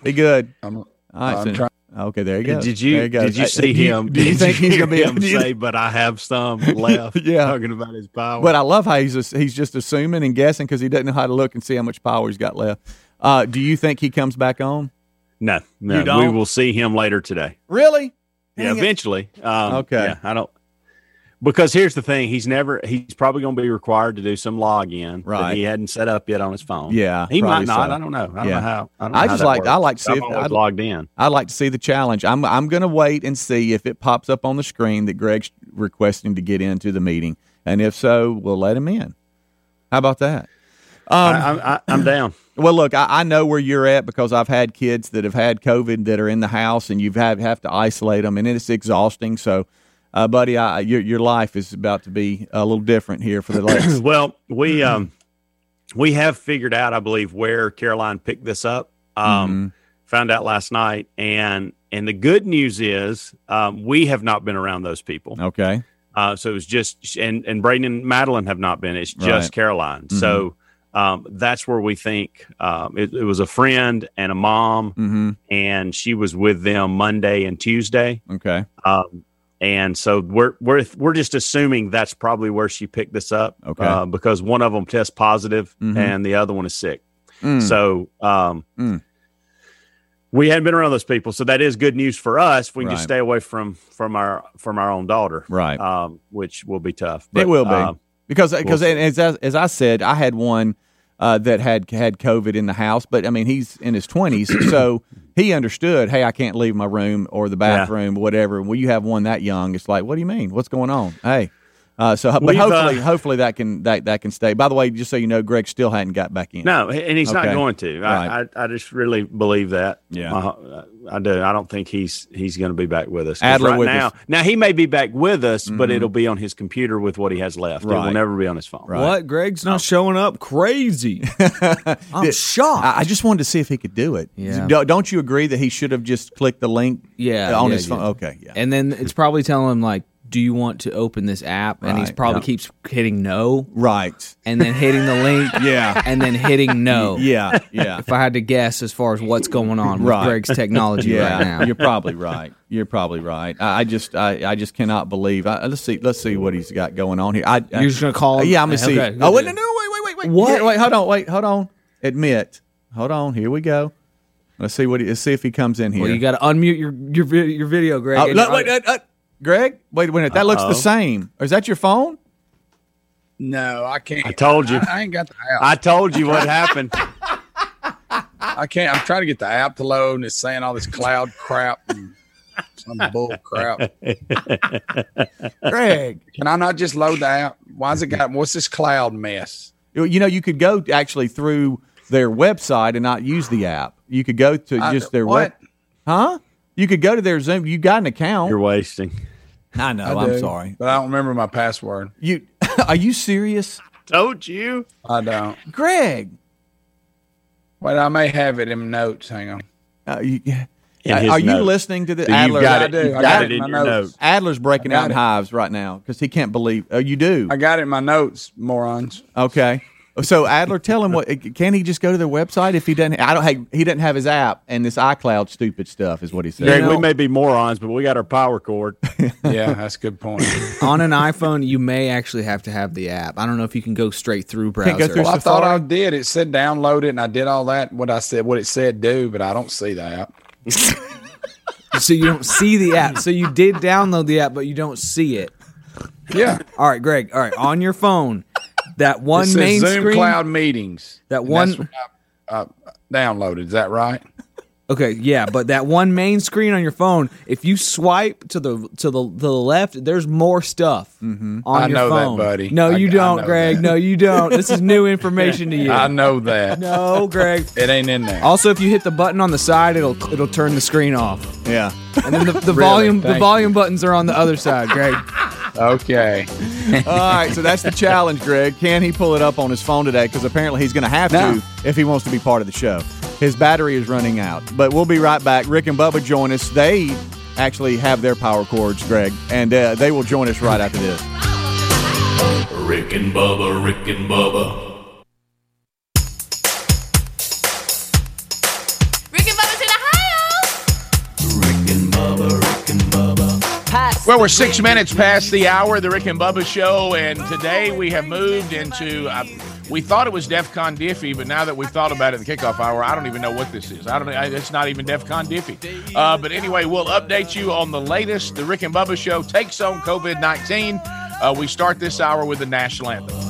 Be good. I'm, All right. I'm. Okay. There you go. Did you There go. did you see do you- him? Do you did think he's gonna be him do you- say? But I have some left. Yeah. talking about his power. But I love how he's just, he's just assuming and guessing because he doesn't know how to look and see how much power he's got left. Uh, do you think he comes back on? no, no, You we don't? will see him later today. Really? Yeah, Dang it. eventually. Um, Okay. yeah, I don't. Because here's the thing: he's never. He's probably going to be required to do some login Right. that he hadn't set up yet on his phone. Yeah, he might not. so. I don't know. I don't Yeah. know how. I, don't I how just that like- works. I like to see I'm if- I'd- logged in. I'd like to see the challenge. I'm I'm going to wait and see if it pops up on the screen that Greg's requesting to get into the meeting, and if so, we'll let him in. How about that? Um, I, I'm, I, I'm down. well, look, I, I know where you're at because I've had kids that have had COVID that are in the house, and you've had have to isolate them, and it's exhausting. So, uh, buddy, I, your your life is about to be a little different here for the next. well, we um we have figured out, I believe, where Caroline picked this up. Um, Mm-hmm. Found out last night, and and the good news is um, we have not been around those people. okay, Uh, so it was just and and Braden and Madeline have not been. It's just Right. Mm-hmm. Caroline. So um, that's where we think um, it, it was a friend and a mom, mm-hmm. and she was with them Monday and Tuesday. okay, Um, and so we're we're we're just assuming that's probably where she picked this up. Okay. uh, because one of them tests positive Mhm. and the other one is sick. Mm. So um, Mm. we hadn't been around those people, so that is good news for us. If we can Right. just stay away from from our from our own daughter, Right. Um, which will be tough. it will be um, because because see. as, as I said, I had one uh, that had had COVID in the house, but I mean he's in his twenties, so he understood. Hey, I can't leave my room or the bathroom, whatever. When you have one that young, it's like, what do you mean? What's going on? Hey. Uh, so, but We've, uh, hopefully, hopefully that can that, that can stay. By the way, just so you know, Greg still hadn't got back in. No, and he's not going to. Right. I, I, I just really believe that. Yeah. Uh, I do. I don't think he's he's going to be back with us. 'Cause Adler right with now, us. Mm-hmm. now he may be back with us, but it'll be on his computer with what he has left. Right. It will never be on his phone. Right. What? Greg's not showing up? Crazy. I'm Did- shocked. I, I just wanted to see if he could do it. Yeah. Do- Don't you agree that he should have just clicked the link? Yeah, on yeah, his phone. Okay, yeah. and then it's probably telling him like, "Do you want to open this app?" And he's Right, probably yeah. keeps hitting no, right. and then hitting the link, Yeah. and then hitting no. Yeah, yeah. If I had to guess, as far as what's going on with Greg's technology yeah, right now, you're probably right. You're probably right. I, I just, I, I just cannot believe. I, let's see, let's see what he's got going on here. I, you're just gonna call him. yeah, I'm gonna see. Okay, oh wait, no, no, wait, wait, wait, wait. What? Here, wait, hold on, wait, hold on. Admit. Hold on. Here we go. Let's see what. He, let's see if he comes in here. Well, you got to unmute your your your video, Greg. Oh, and- wait, uh, uh, Greg. Wait a minute. That looks the same. Or is that your phone? No, I can't. I told you. I, I ain't got the app. I told you what happened. I can't. I'm trying to get the app to load, and it's saying all this cloud crap and some bull crap. Greg. Can I not just load the app? Why's it got? What's this cloud mess? You you know, you could go actually through their website and not use the app. You could go to I- just their what? web. Huh? You could go to their Zoom. You got an account. You're wasting. I know. I I'm sorry. but I don't remember my password. You are you serious, Told you. I don't. Greg? Wait, I may have it in notes. Hang on. Uh, you, In his are you listening to the So Adler? got I do. You've I got got it it in in your notes. notes. Adler's breaking I got out in hives right now because he can't believe. Oh, you do. I got it in my notes, morons. Okay. So Adler, tell him what. Can he just go to their website if he doesn't? I don't. Hey, he doesn't have his app and this iCloud stupid stuff is what he said. Greg, know- we may be morons, but we got our power cord. Yeah, that's a good point. on an iPhone, you may actually have to have the app. I don't know if you can go straight through Can't browser. through well, I thought I did. It said download it, and I did all that. What I said, what it said, do, but I don't see the app. so you don't see the app. So you did download the app, but you don't see it. Yeah, All right, Greg. All right, on your phone, that one says main Zoom screen. Cloud meetings. That one- that's what I, uh, downloaded. Is that right? Okay, yeah, but that one main screen on your phone, if you swipe to the to the to the left, there's more stuff on I your know that, phone. buddy. No, I- you I don't, know Greg. that. No, you don't. This is new information to you. I know that. No, Greg. It ain't in there. Also, if you hit the button on the side, it'll it'll turn the screen off. Yeah. And then the, the Really? volume the Thank volume buttons are on the other side, Greg. Okay. All right. So that's the challenge, Greg. Can he pull it up on his phone today? Because apparently he's going to have No. to if he wants to be part of the show. His battery is running out. But we'll be right back. Rick and Bubba join us. They actually have their power cords, Greg, and uh, they will join us right after this. Rick and Bubba, Rick and Bubba. Well, we're six minutes past the hour the Rick and Bubba show, and today we have moved into. Uh, we thought it was DEF CON Diffie, but now that we've thought about it the kickoff hour, I don't even know what this is. I don't. I, it's not even DEF CON Diffie. Uh, but anyway, we'll update you on the latest. The Rick and Bubba show takes on COVID nineteen. Uh, we start this hour with the national anthem.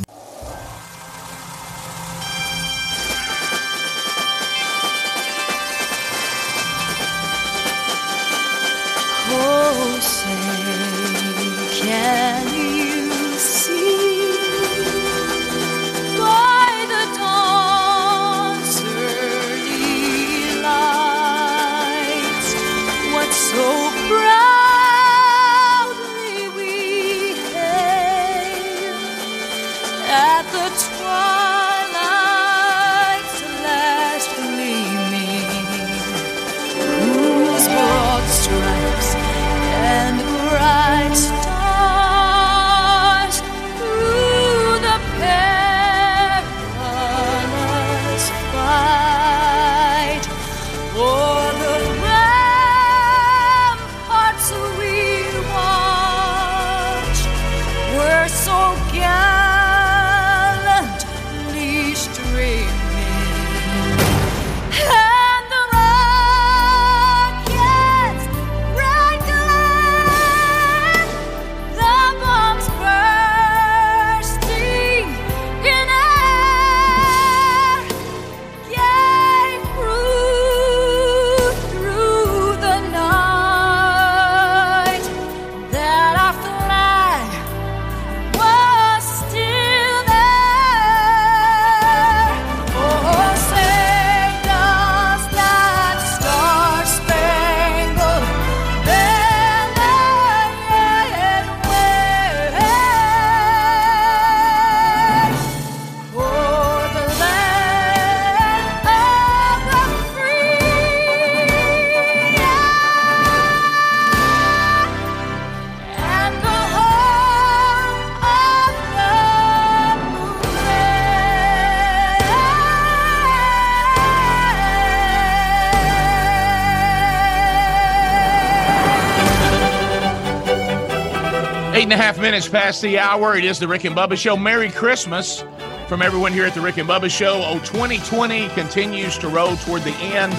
And a half minutes past the hour. It is the Rick and Bubba Show. Merry Christmas from everyone here at the Rick and Bubba Show. Oh, 2020 continues to roll toward the end.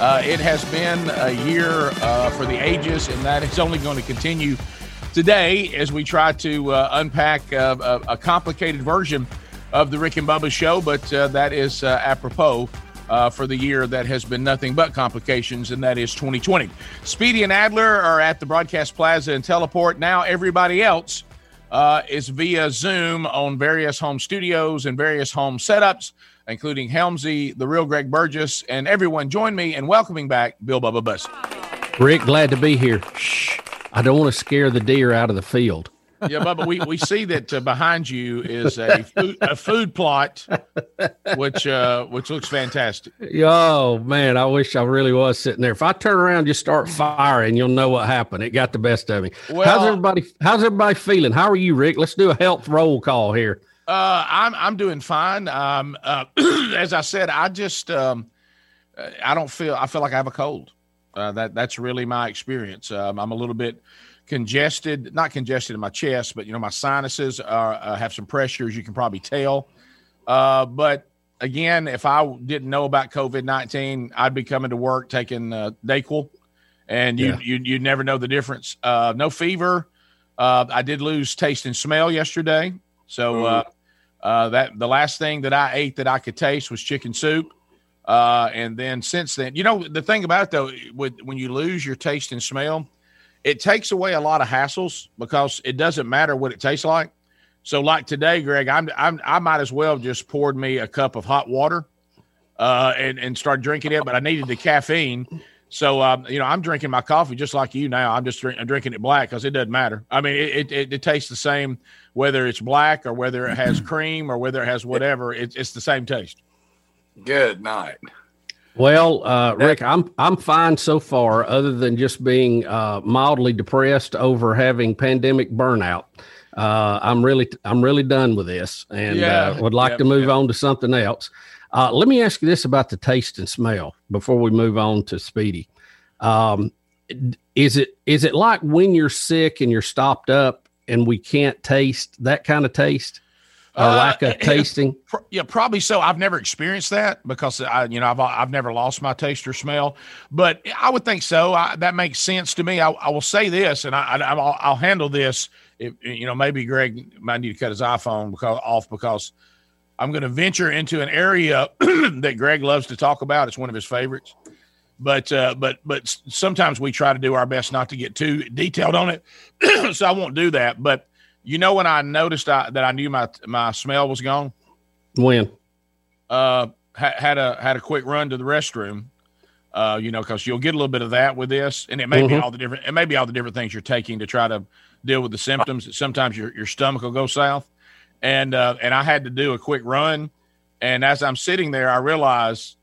Uh, it has been a year uh, for the ages, and that is only going to continue today as we try to uh, unpack uh, a, a complicated version of the Rick and Bubba Show. But uh, that is uh, apropos uh, for the year that has been nothing but complications, and that is 2020. Speedy and Adler are at the Broadcast Plaza and Teleport. Now, everybody else uh, is via Zoom on various home studios and various home setups, including Helmsy, the real Greg Burgess, and everyone. Join me in welcoming back Bill Bubba Bussey. Rick, glad to be here. Shh. I don't want to scare the deer out of the field. Yeah, Bubba, we, we see that uh, behind you is a food, a food plot, which uh, which looks fantastic. Oh man, I wish I really was sitting there. If I turn around, just start firing, you'll know what happened. It got the best of me. Well- how's everybody? How's everybody feeling? How are you, Rick? Let's do a health roll call here. Uh, I'm I'm doing fine. Um, uh, as I said, I just um, I don't feel I feel like I have a cold. Uh, that that's really my experience. Um, I'm a little bit congested, not congested in my chest, but you know my sinuses are uh, have some pressure, as you can probably tell. Uh, but again, if I didn't know about COVID nineteen, I'd be coming to work taking uh, Dayquil, and you Yeah. you you never know the difference. Uh, no fever. Uh, I did lose taste and smell yesterday, so uh, uh, that the last thing that I ate that I could taste was chicken soup. Uh, and then since then, you know, the thing about it though, with when you lose your taste and smell, it takes away a lot of hassles because it doesn't matter what it tastes like. So, like today, Greg, I'm, I'm I might as well just poured me a cup of hot water, uh, and and start drinking it. But I needed the caffeine, so um, you know, I'm drinking my coffee just like you now. I'm just drink, I'm drinking it black because it doesn't matter. I mean, it, it it tastes the same whether it's black or whether it has cream or whether it has whatever. It's it's the same taste. Good night. Well, uh, Rick, I'm I'm fine so far, other than just being uh, mildly depressed over having pandemic burnout. Uh, I'm really I'm really done with this, and Yeah. uh, would like Yep, to move yep. on to something else. Uh, let me ask you this about the taste and smell before we move on to Speedy. Um, is it is it like when you're sick and you're stopped up and we can't taste that kind of taste or Uh, lack of tasting? Pro- Yeah, probably so. I've never experienced that because I, you know, I've I've never lost my taste or smell, but I would think so. I, that makes sense to me. I, I will say this, and I, I I'll, I'll handle this. If you know, maybe Greg might need to cut his iPhone because off because I'm going to venture into an area that Greg loves to talk about. It's one of his favorites. But uh, but but sometimes we try to do our best not to get too detailed on it, so I won't do that. But you know, when I noticed I, that I knew my my smell was gone, When uh, ha- had a had a quick run to the restroom. Uh, you know, because you'll get a little bit of that with this, and it may be Mhm. all the different, it may be all the different things you're taking to try to deal with the symptoms. Sometimes your your stomach will go south, and uh, and I had to do a quick run, and as I'm sitting there, I realized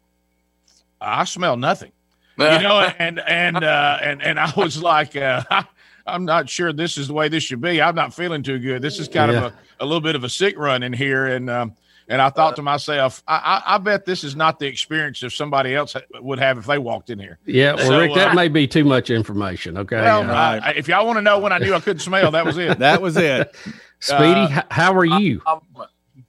I smell nothing. You know, and and uh, and and I was like, uh, I'm not sure this is the way this should be. I'm not feeling too good. This is kind Yeah. of a, a little bit of a sick run in here, and um, and I thought to myself, I, I, I bet this is not the experience that somebody else would have if they walked in here. Yeah, well, So, Rick, that uh, may be too much information. Okay, Well, Uh, I- I- if y'all want to know when I knew I couldn't smell, that was it. That was it. Speedy, uh, h- how are you?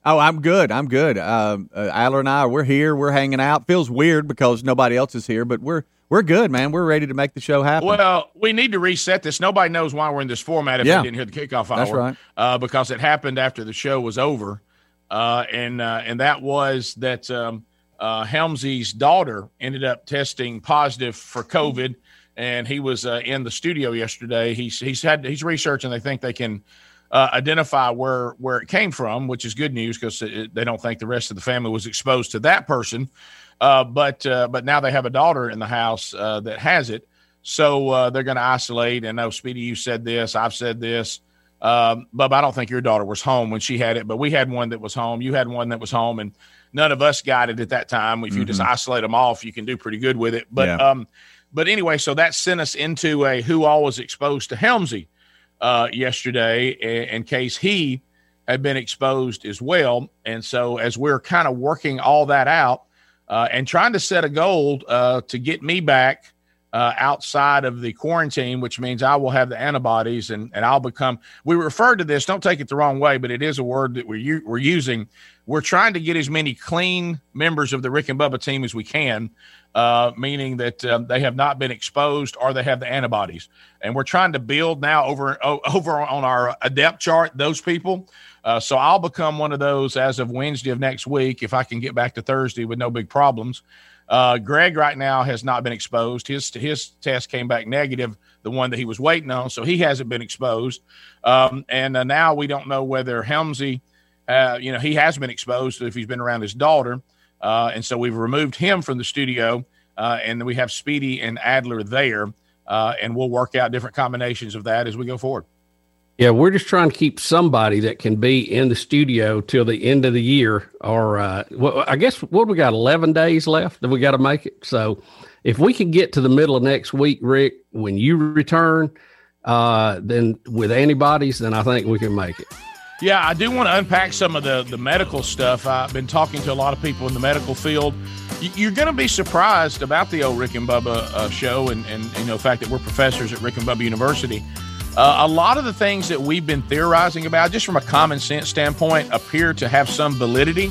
Oh, I'm good. I'm good. Um, uh, Adler and I, we're here. We're hanging out. Feels weird because nobody else is here, but we're we're good, man. We're ready to make the show happen. Well, we need to reset this. Nobody knows why we're in this format if Yeah. they didn't hear the kickoff hour. That's right. Uh, because it happened after the show was over, uh, and uh, and that was that um, uh, Helmsy's daughter ended up testing positive for COVID, and he was uh, in the studio yesterday. He's he's had he's researching. They think they can. Uh, identify where where it came from, which is good news because they don't think the rest of the family was exposed to that person. Uh, but uh, but now they have a daughter in the house uh, that has it, so uh, they're going to isolate. And no, Speedy, you said this, I've said this. Um, Bub, I don't think your daughter was home when she had it, but we had one that was home. You had one that was home, and none of us got it at that time. If you just Mhm. isolate them off, you can do pretty good with it. But Yeah. um, but anyway, so that sent us into a who all was exposed to Helmsy uh, yesterday, in, in case he had been exposed as well. And so as we're kind of working all that out uh, and trying to set a goal uh, to get me back uh, outside of the quarantine, which means I will have the antibodies and, and I'll become. We refer to this. Don't take it the wrong way, but it is a word that we're u- we're using. We're trying to get as many clean members of the Rick and Bubba team as we can, uh, meaning that um, they have not been exposed or they have the antibodies. And we're trying to build now over over on our adept chart those people. Uh, so I'll become one of those as of Wednesday of next week if I can get back to Thursday with no big problems. Uh, Greg right now has not been exposed. His his test came back negative, the one that he was waiting on, so he hasn't been exposed. Um, and uh, now we don't know whether Helmsy, uh, you know, he has been exposed if he's been around his daughter, uh, and so we've removed him from the studio, uh, and we have Speedy and Adler there, uh, and we'll work out different combinations of that as we go forward. Yeah, we're just trying to keep somebody that can be in the studio till the end of the year, or uh, well, I guess what we got eleven days left that we got to make it. So, if we can get to the middle of next week, Rick, when you return, uh, then with antibodies, then I think we can make it. Yeah, I do want to unpack some of the the medical stuff. I've been talking to a lot of people in the medical field. You're going to be surprised about the old Rick and Bubba uh, show, and and you know the fact that we're professors at Rick and Bubba University. Uh, a lot of the things that we've been theorizing about, just from a common sense standpoint, appear to have some validity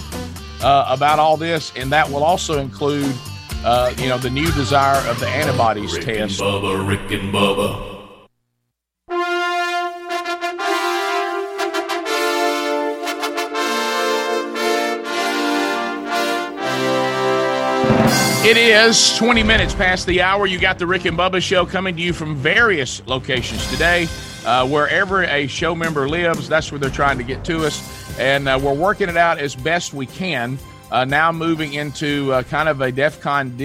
uh, about all this, and that will also include, uh, you know, the new desire of the antibodies test. Bubba, Rick and Bubba. It is 20 minutes past the hour. You got the Rick and Bubba show coming to you from various locations today. Uh, wherever a show member lives, that's where they're trying to get to us. And uh, we're working it out as best we can. Uh, now moving into uh, kind of a DEF CON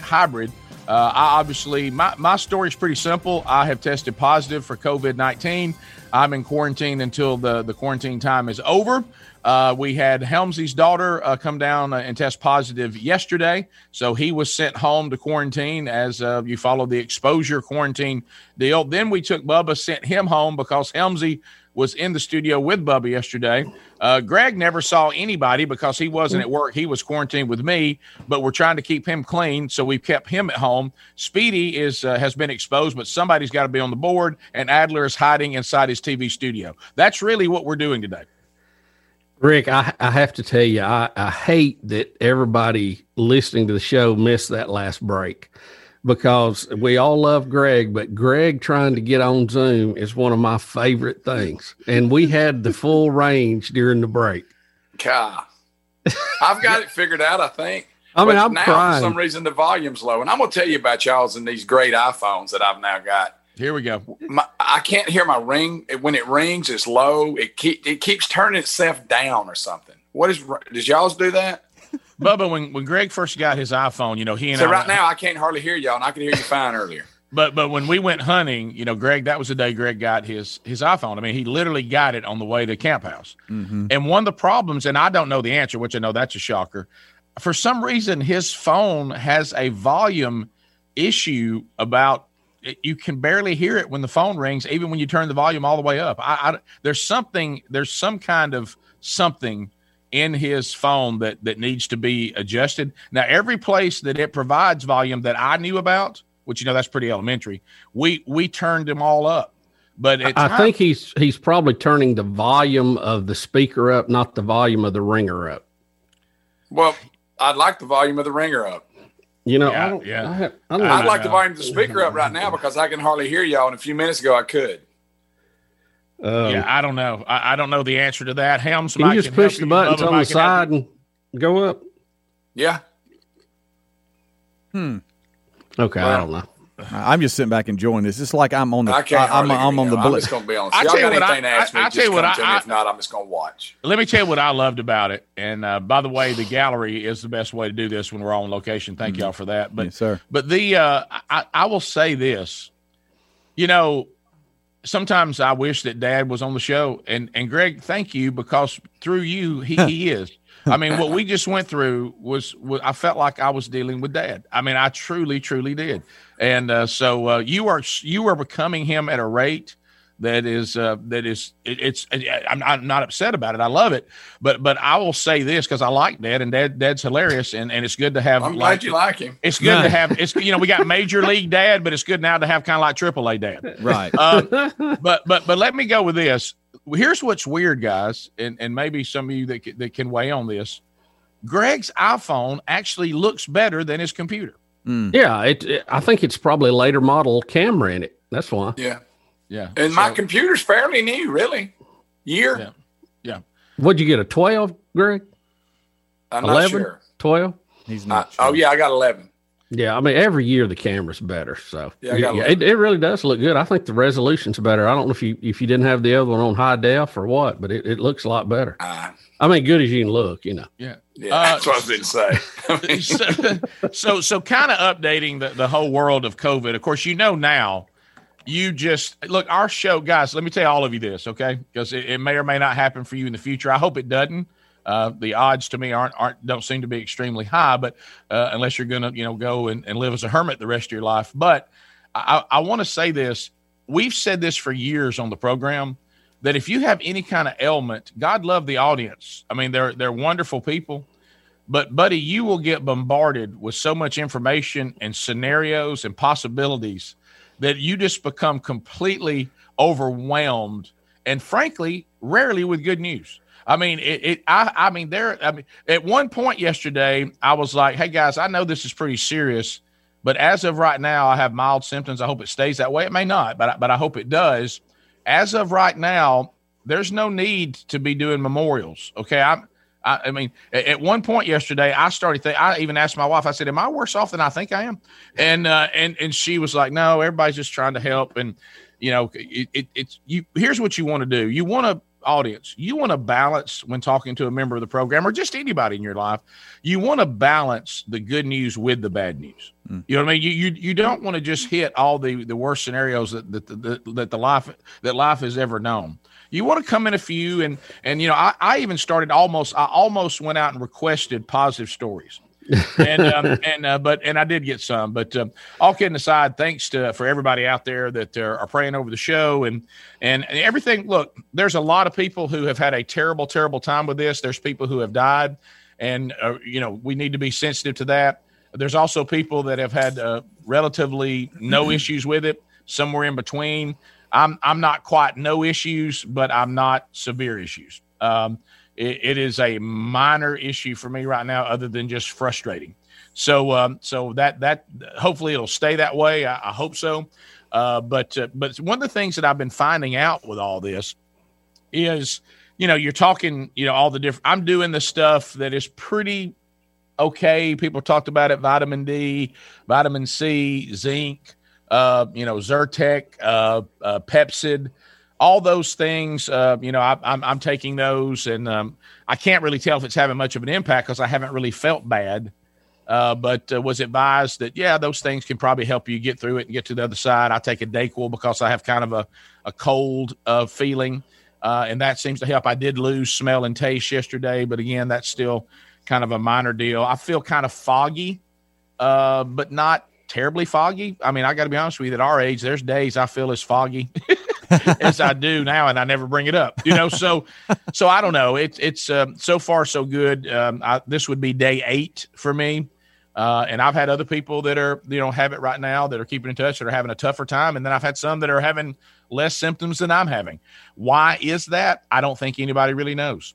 hybrid. Uh, I obviously, my, my story is pretty simple. I have tested positive for COVID 19. I'm in quarantine until the, the quarantine time is over. Uh, we had Helmsy's daughter uh, come down uh, and test positive yesterday. So he was sent home to quarantine as uh, you follow the exposure quarantine deal. Then we took Bubba, sent him home because Helmsy was in the studio with Bubba yesterday. Uh, Greg never saw anybody because he wasn't at work. He was quarantined with me, but we're trying to keep him clean, so we've kept him at home. Speedy is uh, has been exposed, but somebody's got to be on the board, and Adler is hiding inside his TV studio. That's really what we're doing today. Rick, I, I have to tell you, I, I hate that everybody listening to the show missed that last break because we all love Greg, but Greg trying to get on Zoom is one of my favorite things. And we had the full range during the break. God, I've got it figured out. I think. I mean, But I'm now crying. for some reason the volume's low, and I'm gonna tell you about y'all's and these great iPhones that I've now got. Here we go. My, I can't hear my ring when it rings. It's low. It keep it keeps turning itself down or something. What is? Does y'all's do that? Bubba, when, when Greg first got his iPhone, you know, he and So I right now I can't hardly hear y'all, and I can hear you fine earlier. But but when we went hunting, you know, Greg, that was the day Greg got his his iPhone. I mean, he literally got it on the way to camp house. Mm-hmm. And one of the problems, and I don't know the answer, which I know that's a shocker. For some reason, his phone has a volume issue about you can barely hear it when the phone rings, even when you turn the volume all the way up. I, I there's something, there's some kind of something in his phone that that needs to be adjusted. Now, every place that it provides volume that I knew about, which you know that's pretty elementary, we we turned them all up. But at I times- think he's he's probably turning the volume of the speaker up, not the volume of the ringer up. Well, I'd like the volume of the ringer up. You know, Yeah, I don't, yeah. I, have- I don't I'd know. like the volume of the speaker up right now because I can hardly hear y'all. And a few minutes ago I could. Um, yeah, I don't know. I, I don't know the answer to that. Helms, can you just push the buttons on the side and go up? Yeah. Hmm. Okay, I don't know. I'm just sitting back enjoying this. It's like I'm on the. I can't. I, am I'm on the y'all. I'm bullet. just gonna be on. I Y'all tell you what, I- to ask me? I- I tell you come what, I- me. If not, I'm just gonna watch. Let me tell you what I loved about it. And uh, by the way, the gallery is the best way to do this when we're all on location. Thank y'all for that. But Yes, sir. But the uh, I, I will say this, you know, sometimes I wish that Dad was on the show, and and Greg, thank you because through you he, he is. I mean, what we just went through was, was I felt like I was dealing with Dad. I mean, I truly, truly did. And uh, so uh, you are you are becoming him at a rate that is uh, that is it, it's I'm, I'm not upset about it. I love it, but but I will say this because I like Dad and Dad Dad's hilarious and, and it's good to have. I'm glad you like him. It's good to have. It's you know we got Major League Dad, but it's good now to have kind of like Triple A Dad. Right. Um, but but but let me go with this. Here's what's weird, guys, and and maybe some of you that c- that can weigh on this. Greg's iPhone actually looks better than his computer. Yeah, it, it- I think it's probably a later model camera in it. That's why. Yeah. Yeah. And my computer's fairly new, really. Year. Yeah. Yeah. What'd you get? A twelve, Greg? I'm not 11? sure. 12? He's I, oh yeah, I got eleven. Yeah, I mean every year the camera's better. So Yeah, I got yeah, it, it really does look good. I think the resolution's better. I don't know if you if you didn't have the other one on high def or what, but it, it looks a lot better. Uh, I mean, good as you can look, you know. Yeah. Yeah, Uh, that's what I was going to say. so, so, so kind of updating the, the whole world of COVID. Of course, you know now, you just look our show, guys. Let me tell all of you this, okay? Because it, it may or may not happen for you in the future. I hope it doesn't. Uh, the odds to me aren't aren't don't seem to be extremely high, but uh, unless you're gonna you know go and, and live as a hermit the rest of your life. But I, I want to say this: we've said this for years on the program that if you have any kind of ailment, God love the audience. I mean, they're they're wonderful people. But buddy, you will get bombarded with so much information and scenarios and possibilities that you just become completely overwhelmed and frankly, rarely with good news. I mean, it, it I I mean there I mean at one point yesterday I was like, "Hey guys, I know this is pretty serious, but as of right now I have mild symptoms. I hope it stays that way. It may not, but but I hope it does. As of right now, there's no need to be doing memorials. Okay, I'm I, I mean, at, one point yesterday, I started. Think, I even asked my wife. I said, "Am I worse off than I think I am?" And uh, and and she was like, "No, everybody's just trying to help." And you know, it, it, it's you. Here's what you want to do. You want to audience. You want to balance when talking to a member of the program or just anybody in your life. You want to balance the good news with the bad news. You know what I mean? You you, you don't want to just hit all the the worst scenarios that that, that that the life that life has ever known. You want to come in a few and and you know I, I even started almost I almost went out and requested positive stories. and um, and uh, but and I did get some. But um, all kidding aside, thanks to for everybody out there that are, are praying over the show and, and and everything. Look, there's a lot of people who have had a terrible, terrible time with this. There's people who have died, and uh, you know we need to be sensitive to that. There's also people that have had uh, relatively no issues with it, somewhere in between. I'm I'm not quite no issues, but I'm not severe issues. Um, it, it is a minor issue for me right now, other than just frustrating. So um, so that that hopefully it'll stay that way. I, I hope so. Uh, but uh, but one of the things that I've been finding out with all this is you know you're talking you know all the different. I'm doing the stuff that is pretty okay. People talked about it: vitamin D, vitamin C, zinc uh, you know, Zyrtec, uh, uh, Pepcid, all those things. Uh, you know, I, I'm, I'm taking those, and um, I can't really tell if it's having much of an impact because I haven't really felt bad. Uh, but uh, was advised that yeah, those things can probably help you get through it and get to the other side. I take a Dayquil because I have kind of a a cold uh, feeling, uh, and that seems to help. I did lose smell and taste yesterday, but again, that's still kind of a minor deal. I feel kind of foggy, uh, but not terribly foggy. I mean, I got to be honest with you. At our age, there's days I feel as foggy as I do now, and I never bring it up. You know, so so I don't know. It's it's um, so far so good. Um, I, this would be day eight for me, uh, and I've had other people that are you know have it right now that are keeping in touch that are having a tougher time, and then I've had some that are having less symptoms than I'm having. Why is that? I don't think anybody really knows.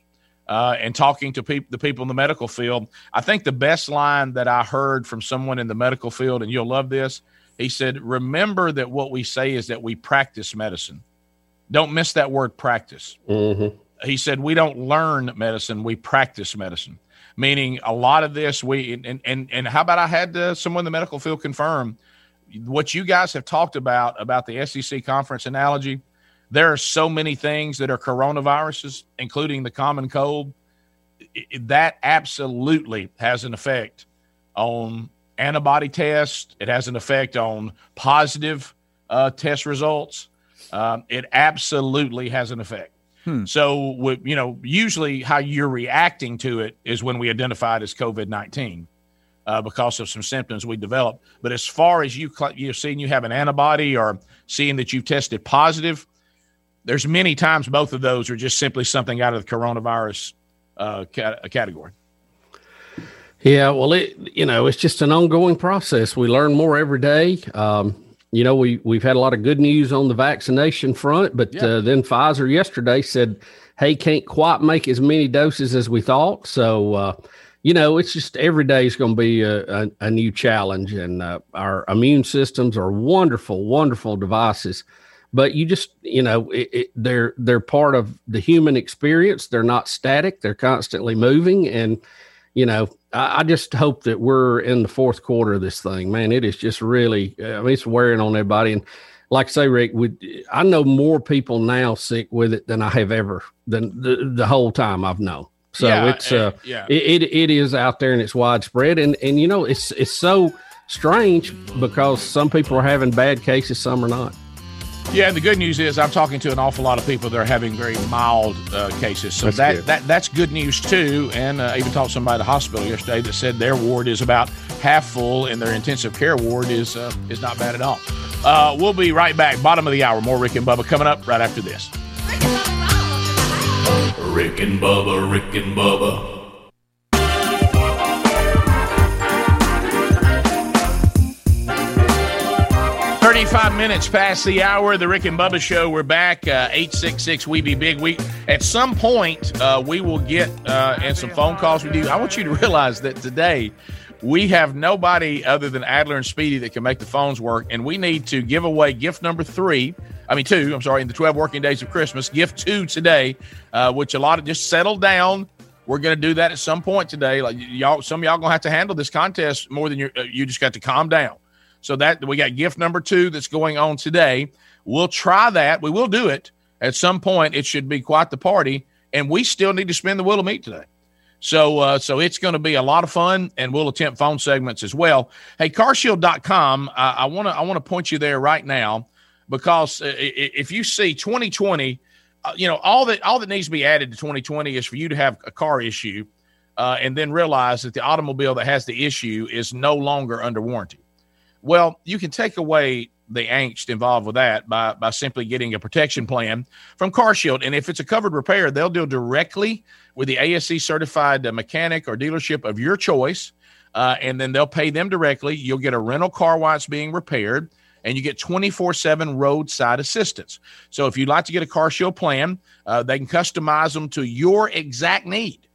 Uh, and talking to people, the people in the medical field, I think the best line that I heard from someone in the medical field, and you'll love this, he said, "Remember that what we say is that we practice medicine. Don't miss that word practice." He said, "We don't learn medicine; we practice medicine." Meaning, a lot of this we and and and how about I had uh, someone in the medical field confirm what you guys have talked about about the SEC conference analogy. There are so many things that are coronaviruses, including the common cold. I- I- that absolutely has an effect on antibody tests. It has an effect on positive uh, test results. Um, it absolutely has an effect. So, with, you know, usually how you're reacting to it is when we identify it as COVID 19 uh, because of some symptoms we develop. But as far as you, cl- you're seeing you have an antibody or seeing that you've tested positive, there's many times both of those are just simply something out of the coronavirus uh, cat- category. Yeah, well, it you know it's just an ongoing process. We learn more every day. Um, you know, we we've had a lot of good news on the vaccination front, but Yeah. uh, then Pfizer yesterday said, "Hey, can't quite make as many doses as we thought." So, uh, you know, it's just every day is going to be a, a, a new challenge, and uh, our immune systems are wonderful, wonderful devices. But you just, you know, it, it, they're they're part of the human experience. They're not static; they're constantly moving, and you know, I, I just hope that we're in the fourth quarter of this thing, man. It is just really, I mean, it's wearing on everybody. And like I say, Rick, we, I know more people now sick with it than I have ever, than the, the whole time I've known. So Yeah, it's, uh, uh, yeah. it, it, it is out there and it's widespread. And, and, you know, it's, it's so strange because some people are having bad cases, some are not. Yeah, and the good news is I'm talking to an awful lot of people that are having very mild uh, cases. So That's that, good. that that's good news too. And uh, I even talked to somebody at the hospital yesterday that said their ward is about half full and their intensive care ward is uh, is not bad at all. Uh, we'll be right back. Bottom of the hour. More Rick and Bubba coming up right after this. Rick and Bubba, Rick and Bubba. 35 minutes past the hour, the Rick and Bubba show. We're back. Uh, 866 We Be Big. We At some point, uh, we will get uh, and some phone calls with you. I want you to realize that today we have nobody other than Adler and Speedy that can make the phones work, and we need to give away gift number three. I mean, two, I'm sorry, in the 12 working days of Christmas. Gift two today, uh, which a lot of just settled down. We're going to do that at some point today. Like y'all, some of y'all going to have to handle this contest more than you. Uh, you just got to calm down. So that we got gift number two that's going on today. We'll try that. We will do it at some point. It should be quite the party, and we still need to spin the wheel of meat today. So, uh, so it's going to be a lot of fun, and we'll attempt phone segments as well. Hey, carshield.com, I, I want to I want to point you there right now because uh, if you see 2020, uh, you know all that all that needs to be added to 2020 is for you to have a car issue, uh, and then realize that the automobile that has the issue is no longer under warranty. Well, you can take away the angst involved with that by, by simply getting a protection plan from CarShield. And if it's a covered repair, they'll deal directly with the ASE certified uh, mechanic or dealership of your choice. Uh, and then they'll pay them directly. You'll get a rental car while it's being repaired, and you get 24 7 roadside assistance. So if you'd like to get a CarShield plan, uh, they can customize them to your exact need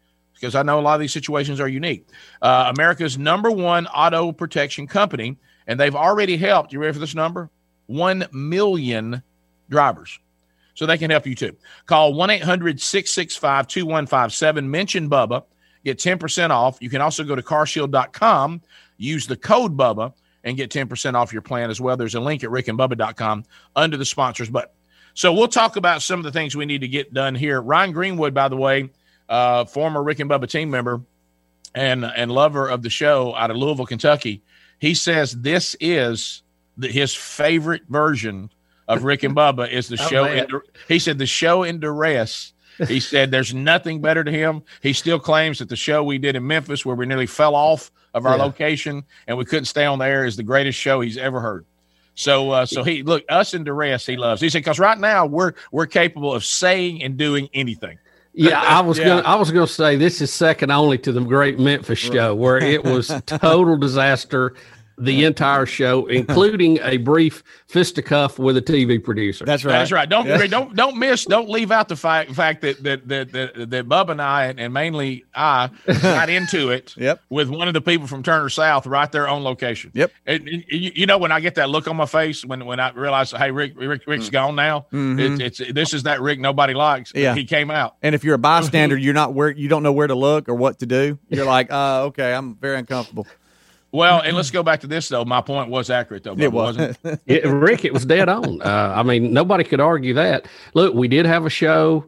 because I know a lot of these situations are unique. Uh, America's number one auto protection company, and they've already helped. You ready for this number? One million drivers. So they can help you too. Call 1 800 665 2157. Mention Bubba. Get 10% off. You can also go to carshield.com, use the code Bubba, and get 10% off your plan as well. There's a link at rickandbubba.com under the sponsors button. So we'll talk about some of the things we need to get done here. Ryan Greenwood, by the way, uh, former Rick and Bubba team member and and lover of the show out of Louisville, Kentucky, he says this is the, his favorite version of Rick and Bubba is the Oh, show. In, he said the show in duress. He said there's nothing better to him. He still claims that the show we did in Memphis, where we nearly fell off of our Yeah. location and we couldn't stay on the air, is the greatest show he's ever heard. So, uh, so he look us in duress. He loves. He said because right now we're we're capable of saying and doing anything. Yeah, I was Yeah. gonna I was gonna say this is second only to the great Memphis show where it was total disaster the entire show, including a brief fisticuff with a TV producer. That's right. That's right. Don't Yeah. don't don't miss. Don't leave out the fact fact that that that that, that Bub and I and, and mainly I got into it. Yep. With one of the people from Turner South right there on location. Yep. And, and you, you know when I get that look on my face when when I realize hey Rick, Rick Rick's gone now. Mhm. It's, it's this is that Rick nobody likes. Yeah. He came out. And if you're a bystander, you're not where you don't know where to look or what to do. You're like, uh, okay, I'm very uncomfortable. Well, and let's go back to this though. My point was accurate though. It was. wasn't it? It- Rick, it was dead on. Uh, I mean, nobody could argue that. Look, we did have a show.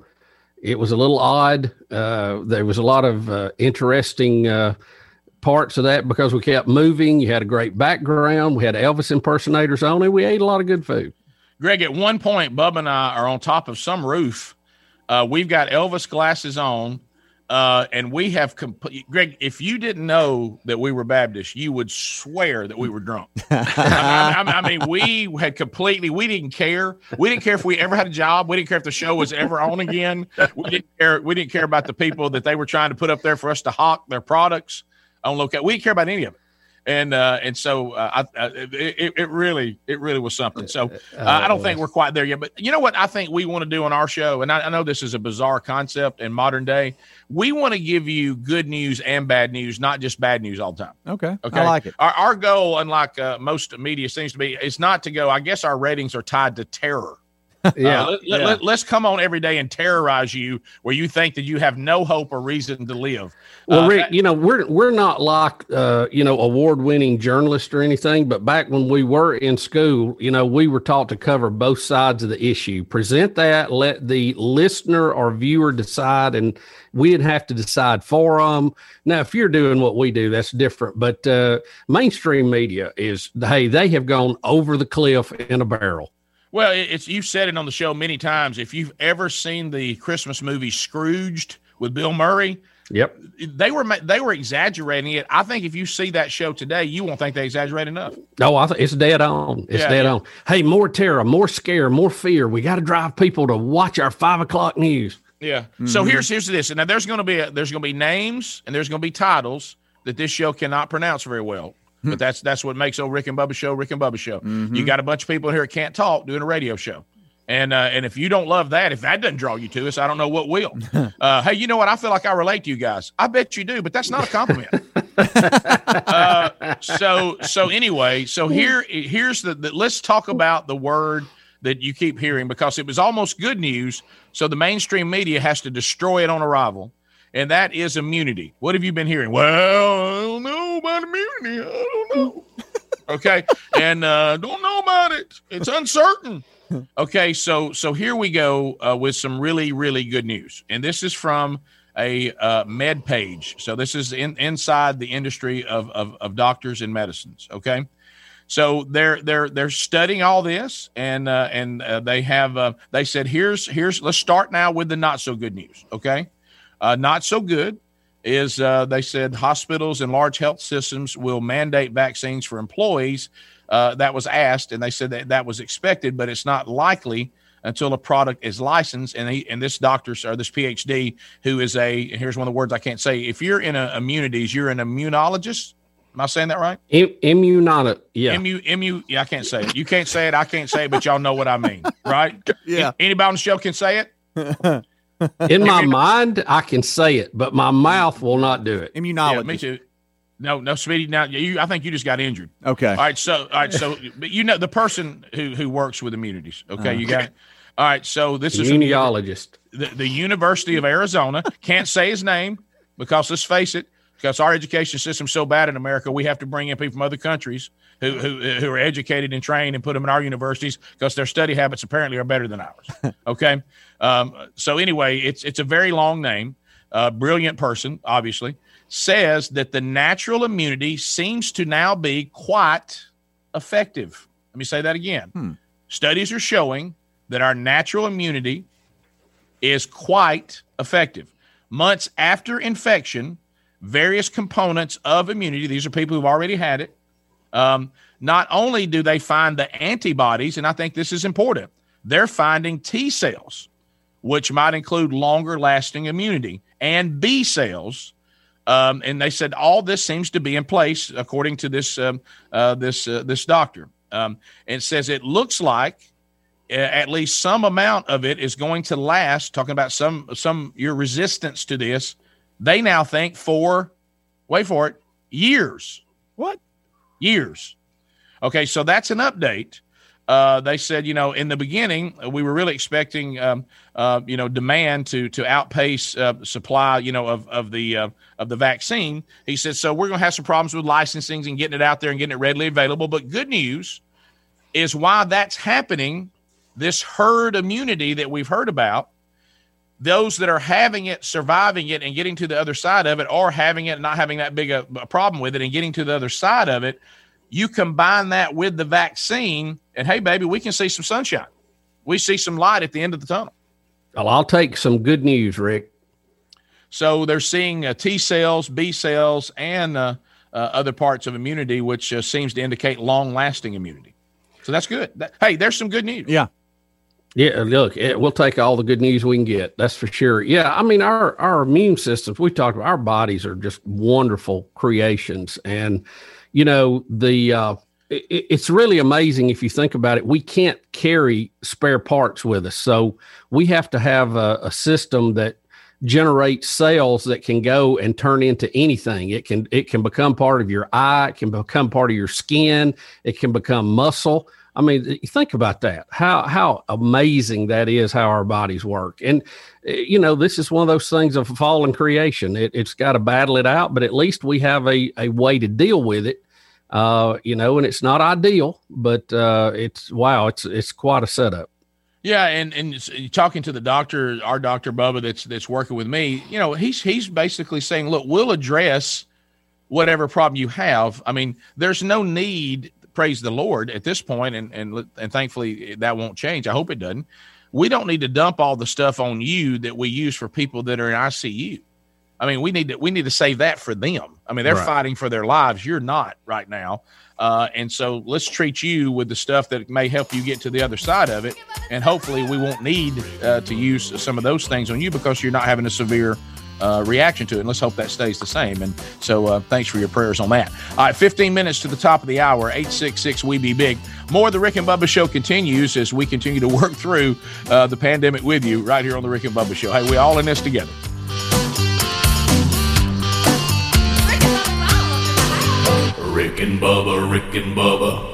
It was a little odd. Uh, there was a lot of uh, interesting uh, parts of that because we kept moving. You had a great background. We had Elvis impersonators on it. We ate a lot of good food. Greg, at one point, Bub and I are on top of some roof. Uh, we've got Elvis glasses on. Uh, and we have complete Greg. If you didn't know that we were Baptist, you would swear that we were drunk. I, I- I mean, we had completely. We didn't care. We didn't care if we ever had a job. We didn't care if the show was ever on again. We didn't care. We didn't care about the people that they were trying to put up there for us to hawk their products on location. We didn't care about any of it. And uh, and so uh, I, I, it, it really it really was something. So uh, I don't think we're quite there yet. But you know what I think we want to do on our show, and I, I know this is a bizarre concept in modern day. We want to give you good news and bad news, not just bad news all the time. Okay. Okay. I like it. Our, our goal, unlike uh, most media seems to be, is not to go. I guess our ratings are tied to terror. Yeah. Uh, let, us come on every day and terrorize you where you think that you have no hope or reason to live. Well, Uh, Rick, you know we're we're not like uh, you know award winning journalists or anything, but back when we were in school, you know we were taught to cover both sides of the issue. Present that, let the listener or viewer decide, and we'd have to decide for them. Now, if you're doing what we do, that's different. But uh, mainstream media is hey, they have gone over the cliff in a barrel. Well, it's you've said it on the show many times. If you've ever seen the Christmas movie Scrooged with Bill Murray, Yep. they were they were exaggerating it. I think if you see that show today, you won't think they exaggerate enough. No, I th- it's dead on. It's Yeah, dead yeah. on. Hey, more terror, more scare, more fear. We got to drive people to watch our five o'clock news. Yeah. So Mhm. here's here's this. And now there's going to be a, there's going to be names and there's going to be titles that this show cannot pronounce very well. But that's that's what makes old Rick and Bubba show Rick and Bubba show. You got a bunch of people here that can't talk doing a radio show. And uh, and if you don't love that, if that doesn't draw you to us, I don't know what will. Uh, hey, you know what? I feel like I relate to you guys. I bet you do, but that's not a compliment. uh, so so anyway, so here here's the, the let's talk about the word that you keep hearing because it was almost good news. So the mainstream media has to destroy it on arrival, and that is immunity. What have you been hearing? Well, I don't know. Okay, and uh, don't know about it. It's uncertain. Okay, so so here we go uh, with some really really good news, and this is from a uh, med page. So this is in, inside the industry of, of of doctors and medicines. Okay, so they're they're they're studying all this, and uh, and uh, they have uh, they said here's here's let's start now with the not so good news. Okay, uh, not so good is uh, they said hospitals and large health systems will mandate vaccines for employees. Uh, that was asked, and they said that that was expected, but it's not likely until a product is licensed. And he, and this doctor or this PhD, who is a and here's one of the words I can't say. If you're in a immunities, you're an immunologist. Am I saying that right? Im- immunota, yeah. Mu, mu, yeah, I can't say it. You can't say it. I can't say it, but y'all know what I mean, right? Yeah. Anybody on the show can say it. In my mind, I can say it, but my mouth will not do it. Immunologist. Yeah, me too. No, no, Speedy. Now, you, I think you just got injured. Okay. All right. So, all right. So, but you know the person who who works with immunities. Okay, you got it. All right. So this is from Immunologist. the, the University of Arizona. Can't say his name because let's face it, because our education system's so bad in America, we have to bring in people from other countries who who, who are educated and trained and put them in our universities because their study habits apparently are better than ours. Okay. Um, so anyway, it's it's a very long name. Uh, brilliant person, obviously, says that the natural immunity seems to now be quite effective. Let me say that again. Studies are showing that our natural immunity is quite effective. Months after infection, various components of immunity, these are people who've already had it, um, not only do they find the antibodies, and I think this is important, they're finding T cells, which might include longer lasting immunity, and B cells. Um, and they said all this seems to be in place according to this um, uh, this uh, this doctor. Um, and says it looks like uh, at least some amount of it is going to last. Talking about some some your resistance to this, they now think for wait for it years. What years? Okay, so that's an update. Uh, they said, you know, in the beginning, we were really expecting, um, uh, you know, demand to to outpace uh, supply, you know, of of the uh, of the vaccine. He said, so we're going to have some problems with licensing and getting it out there and getting it readily available. But good news is why that's happening. This herd immunity that we've heard about, those that are having it, surviving it, and getting to the other side of it, or having it and not having that big a, a problem with it and getting to the other side of it, you combine that with the vaccine, and hey, baby, we can see some sunshine. We see some light at the end of the tunnel. Well, I'll take some good news, Rick. So they're seeing uh, T cells, B cells, and uh, uh, other parts of immunity, which uh, seems to indicate long lasting immunity. So that's good. That- hey, there's some good news. Yeah. Yeah, look, it, we'll take all the good news we can get. That's for sure. Yeah, I mean, our our immune systems. We talked about our bodies are just wonderful creations, and you know the. Uh, it, it's really amazing if you think about it. We can't carry spare parts with us, so we have to have a, a system that generates cells that can go and turn into anything. It can it can become part of your eye. It can become part of your skin. It can become muscle. I mean, think about that. How how amazing that is. How our bodies work, and uh, you know, this is one of those things of fallen creation. It, it's got to battle it out, but at least we have a a way to deal with it. Uh, you know, and it's not ideal, but uh, it's wow, it's it's quite a setup. Yeah, and and talking to the doctor, our doctor Bubba, that's that's working with me, you know, he's he's basically saying, look, we'll address whatever problem you have. I mean, there's no need, praise the Lord, at this point, and and and thankfully that won't change. I hope it doesn't. We don't need to dump all the stuff on you that we use for people that are in ICU. I mean, we need to we need to save that for them. I mean, they're Right. fighting for their lives. You're not right now, uh, and so let's treat you with the stuff that may help you get to the other side of it. And hopefully, we won't need uh, to use some of those things on you because you're not having a severe uh, reaction to it. And let's hope that stays the same. And so, uh, thanks for your prayers on that. All right, 15 minutes to the top of the hour. 866 We Be Big. More of the Rick and Bubba Show continues as we continue to work through uh, the pandemic with you right here on the Rick and Bubba Show. Hey, we all in this together. Rick and Bubba, Rick and Bubba.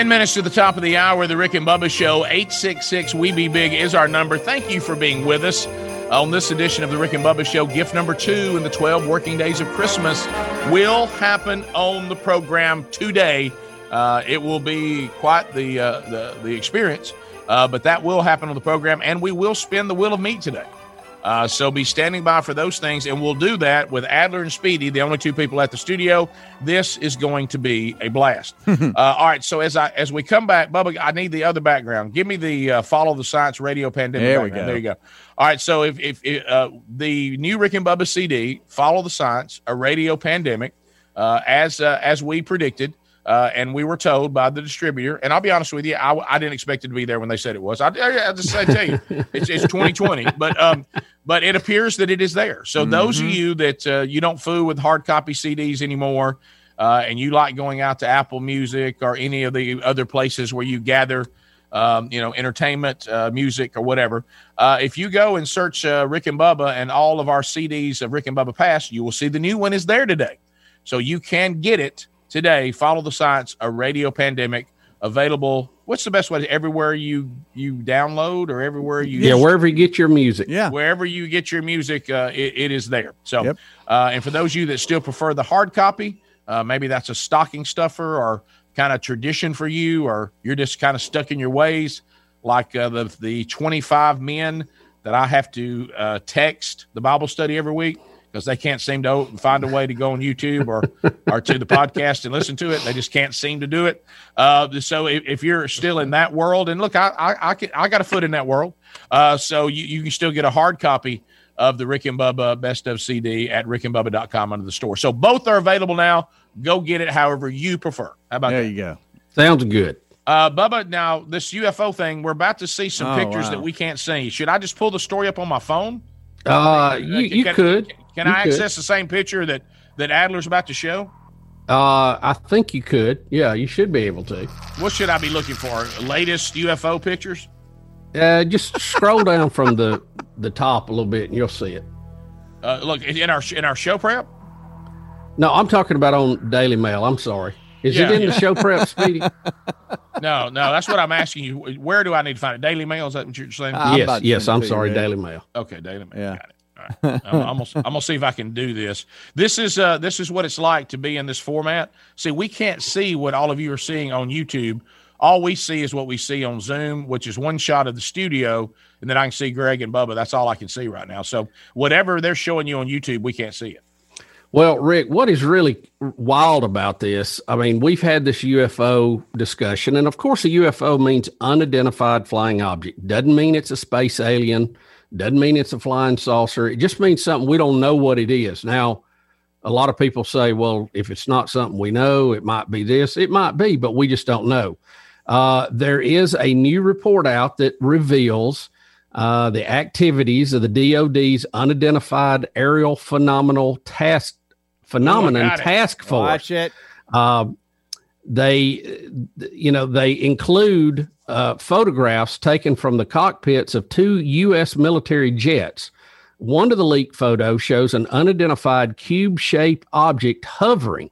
Ten minutes to the top of the hour, the Rick and Bubba Show. 866 We Be Big is our number. Thank you for being with us on this edition of the Rick and Bubba Show. Gift number two in the 12 working days of Christmas will happen on the program today. Uh, it will be quite the uh, the, the experience, uh, but that will happen on the program, and we will spin the wheel of meat today. Uh, so be standing by for those things, and we'll do that with Adler and Speedy, the only two people at the studio. This is going to be a blast. uh, all right, so as I as we come back, Bubba, I need the other background. Give me the uh, follow the science radio pandemic. There we go. There you go. All right, so if if, if uh, the new Rick and Bubba CD, follow the science, a radio pandemic, uh, as uh, as we predicted. Uh, and we were told by the distributor, and I'll be honest with you, I, I didn't expect it to be there when they said it was. I, I, I just I tell you, it's, it's 2020, but um, but it appears that it is there. So those of you that uh, you don't fool with hard copy CDs anymore, uh, and you like going out to Apple Music or any of the other places where you gather, um, you know, entertainment, uh, music, or whatever. Uh, if you go and search uh, Rick and Bubba and all of our CDs of Rick and Bubba Past, you will see the new one is there today. So you can get it today. Follow the science, a radio pandemic available. What's the best way? Everywhere you you download or everywhere you Yeah, wherever you get your music. Yeah. wherever you get your music, uh, it, it is there. So, Yep. uh, and for those of you that still prefer the hard copy, uh, maybe that's a stocking stuffer or kind of tradition for you, or you're just kind of stuck in your ways, like uh, the the 25 men that I have to uh, text the Bible study every week because they can't seem to find a way to go on YouTube or or to the podcast and listen to it. They just can't seem to do it. Uh, so if, if you're still in that world, and look, I I I, can, I got a foot in that world, uh, so you, you can still get a hard copy of the Rick and Bubba Best of CD at rickandbubba.com under the store. So both are available now. Go get it however you prefer. How about that? There that? you go. Sounds good. Uh, Bubba, now this UFO thing, we're about to see some Oh, pictures wow. that we can't see. Should I just pull the story up on my phone? Uh, you, you can, could. Can You I could. access the same picture that that Adler's about to show? Uh, I think you could. Yeah, you should be able to. What should I be looking for? Latest UFO pictures? Uh, just scroll down from the the top a little bit, and you'll see it. Uh, look in our in our show prep. No, I'm talking about on Daily Mail. I'm sorry. Is Yeah, it in yeah. the show prep, Speedy? No, no, that's what I'm asking you. Where do I need to find it? Daily Mail? Is that what you're saying? I'm yes, yes. I'm to you, sorry, Daily Mail. Okay, Daily Mail. Yeah. Got it. Right. I'm, I'm gonna, I'm gonna see if I can do this. This is uh this is what it's like to be in this format. See, we can't see what all of you are seeing on YouTube. All we see is what we see on Zoom, which is one shot of the studio, and then I can see Greg and Bubba. That's all I can see right now. So whatever they're showing you on YouTube, we can't see it. Well, Rick, what is really wild about this? I mean, we've had this UFO discussion, and of course, a UFO means unidentified flying object. Doesn't mean it's a space alien, doesn't mean it's a flying saucer. It just means something we don't know what it is. Now, a lot of people say, well, if it's not something we know, it might be this, it might be, but we just don't know. Uh, there is a new report out that reveals uh, the activities of the DoD's unidentified aerial phenomenal task phenomenon got it. task force. Watch it. Uh, they, you know, they include uh, photographs taken from the cockpits of two U.S. military jets. One of the leaked photos shows an unidentified cube-shaped object hovering.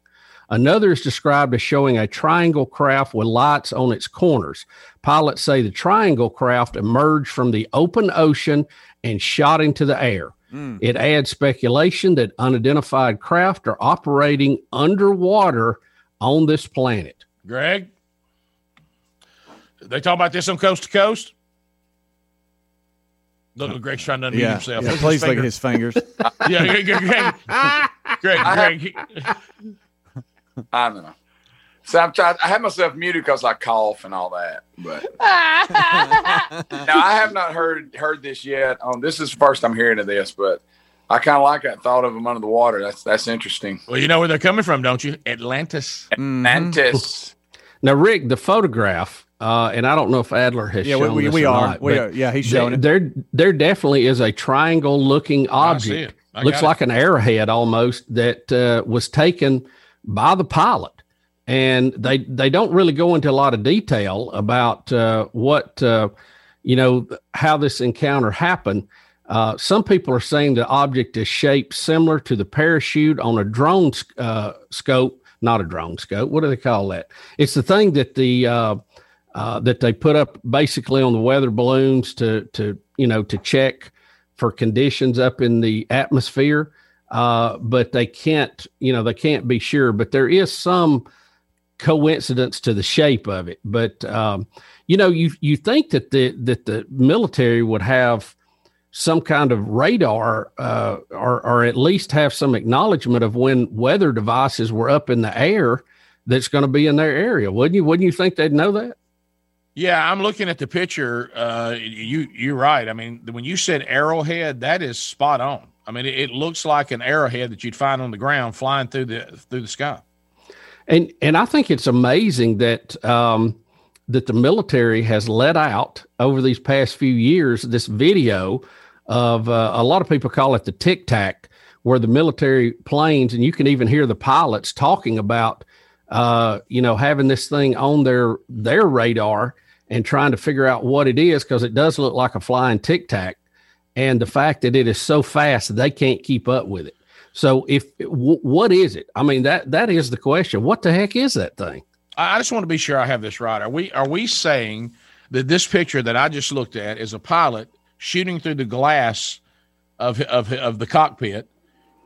Another is described as showing a triangle craft with lights on its corners. Pilots say the triangle craft emerged from the open ocean and shot into the air. Mm. It adds speculation that unidentified craft are operating underwater on this planet. Greg, they talk about this on Coast to Coast. Look, look, Greg's trying to unmute Yeah, himself. yeah, Look please look at his fingers. yeah, Greg, Greg, Greg, Greg, Greg, I don't know. So I'm trying. I have myself muted because I cough and all that. But now I have not heard heard this yet. Um, this is the first I'm hearing of this, but I kind of like that thought of them under the water. That's that's interesting. Well, you know where they're coming from, don't you? Atlantis. Atlantis. Now, Rick, the photograph, uh, and I don't know if Adler has Yeah, we- shown we- this we or are. not, We are. Yeah, he's there- showing it. There, there definitely is a triangle-looking I see object. it. I Looks got it. like an arrowhead almost that uh, was taken by the pilot, and they they don't really go into a lot of detail about uh, what uh, you know how this encounter happened. Uh, some people are saying the object is shaped similar to the parachute on a drone sc- uh, scope, not a drone scope. What do they call that? It's the thing that the uh, that they put up basically on the weather balloons to to you know to check for conditions up in the atmosphere. Uh, but they can't, you know, they can't be sure. But there is some coincidence to the shape of it. But um, you know, you you think that the that the military would have some kind of radar, uh, or or at least have some acknowledgement of when weather devices were up in the air that's going to be in their area. Wouldn't you? Wouldn't you think they'd know that? Yeah, I'm looking at the picture. Uh, you you're right. I mean, when you said arrowhead, that is spot on. I mean, it, it looks like an arrowhead that you'd find on the ground flying through the through the sky. And and I think it's amazing that um, that the military has let out over these past few years this video of uh, a lot of people call it the tic tac, where the military planes and you can even hear the pilots talking about uh, you know having this thing on their their radar and trying to figure out what it is because it does look like a flying tic tac, and the fact that it is so fast they can't keep up with it. So if w- what is it? I mean that that is the question. What the heck is that thing? I, just want to be sure I have this right. Are we are we saying that this picture that I just looked at is a pilot shooting through the glass of of of the cockpit,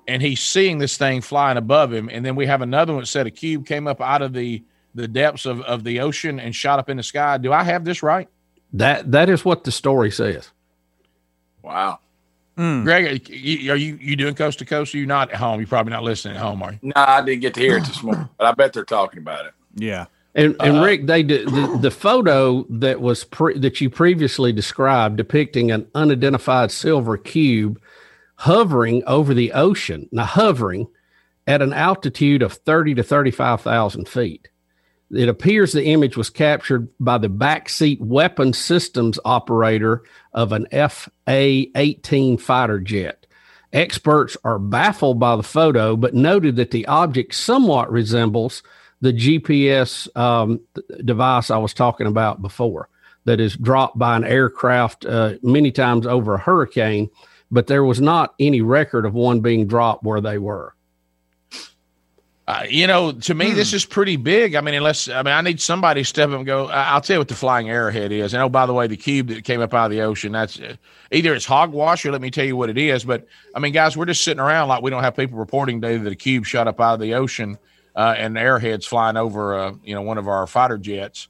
and he's seeing this thing flying above him, and then we have another one that said a cube came up out of the the depths of, of the ocean and shot up in the sky. Do I have this right? That that is what the story says. Wow. Greg, you- are you you doing coast to coast? Are you not at home? You're probably not listening at home, are you? No, I didn't get to hear it this morning, but I bet they're talking about it. Yeah. And and Uh, Rick, they did the, the photo that was pre, that you previously described depicting an unidentified silver cube hovering over the ocean. Now hovering at an altitude of thirty to thirty five thousand feet. It appears the image was captured by the backseat weapon systems operator of an FA 18 fighter jet. Experts are baffled by the photo, but noted that the object somewhat resembles the GPS um, device I was talking about before that is dropped by an aircraft uh, many times over a hurricane, but there was not any record of one being dropped where they were. Uh, you know, to me, this is pretty big. I mean, unless I mean, I need somebody to step up and go. I- I'll tell you what the flying arrowhead is. And oh, by the way, the cube that came up out of the ocean. That's uh, either it's hogwash or let me tell you what it is. But I mean, guys, we're just sitting around like we don't have people reporting daily that a cube shot up out of the ocean uh, and arrowheads flying over, uh, you know, one of our fighter jets.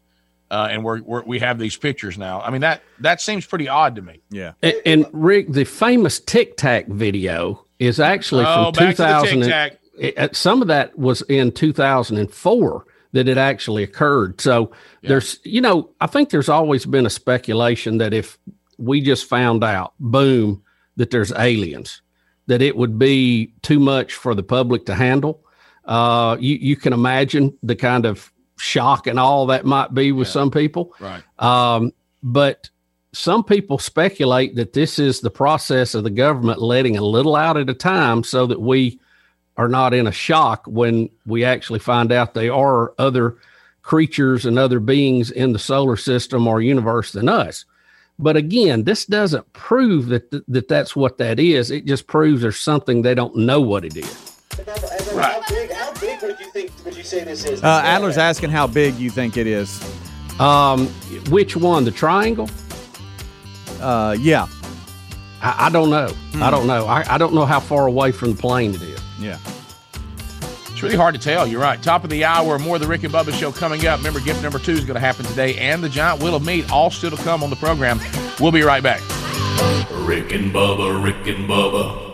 Uh, and we're, we're we have these pictures now. I mean that that seems pretty odd to me. Yeah. And, and Rick, the famous Tic Tac video is actually Oh, from back to the 2000. It, uh, some of that was in 2004 that it actually occurred. So there's, you know, I think there's always been a speculation that if we just found out, boom, that there's aliens, that it would be too much for the public to handle. Uh, you, you can imagine the kind of shock and all that might be with some people. Right. Um, but some people speculate that this is the process of the government letting a little out at a time so that we are not in a shock when we actually find out they are other creatures and other beings in the solar system or universe than us. But again, this doesn't prove that th- that that's what that is. It just proves there's something they don't know what it is. Right. How big? How big would you think? Would you say this is? Uh, Adler's asking how big you think it is. Um, which one? The triangle? Uh, yeah. I, I don't know. I don't know. I, I don't know how far away from the plane it is. Yeah. It's really hard to tell. You're right. Top of the hour, more of the Rick and Bubba show coming up. Remember, gift number two is going to happen today, and the giant wheel of meat all still to come on the program. We'll be right back. Rick and Bubba, Rick and Bubba.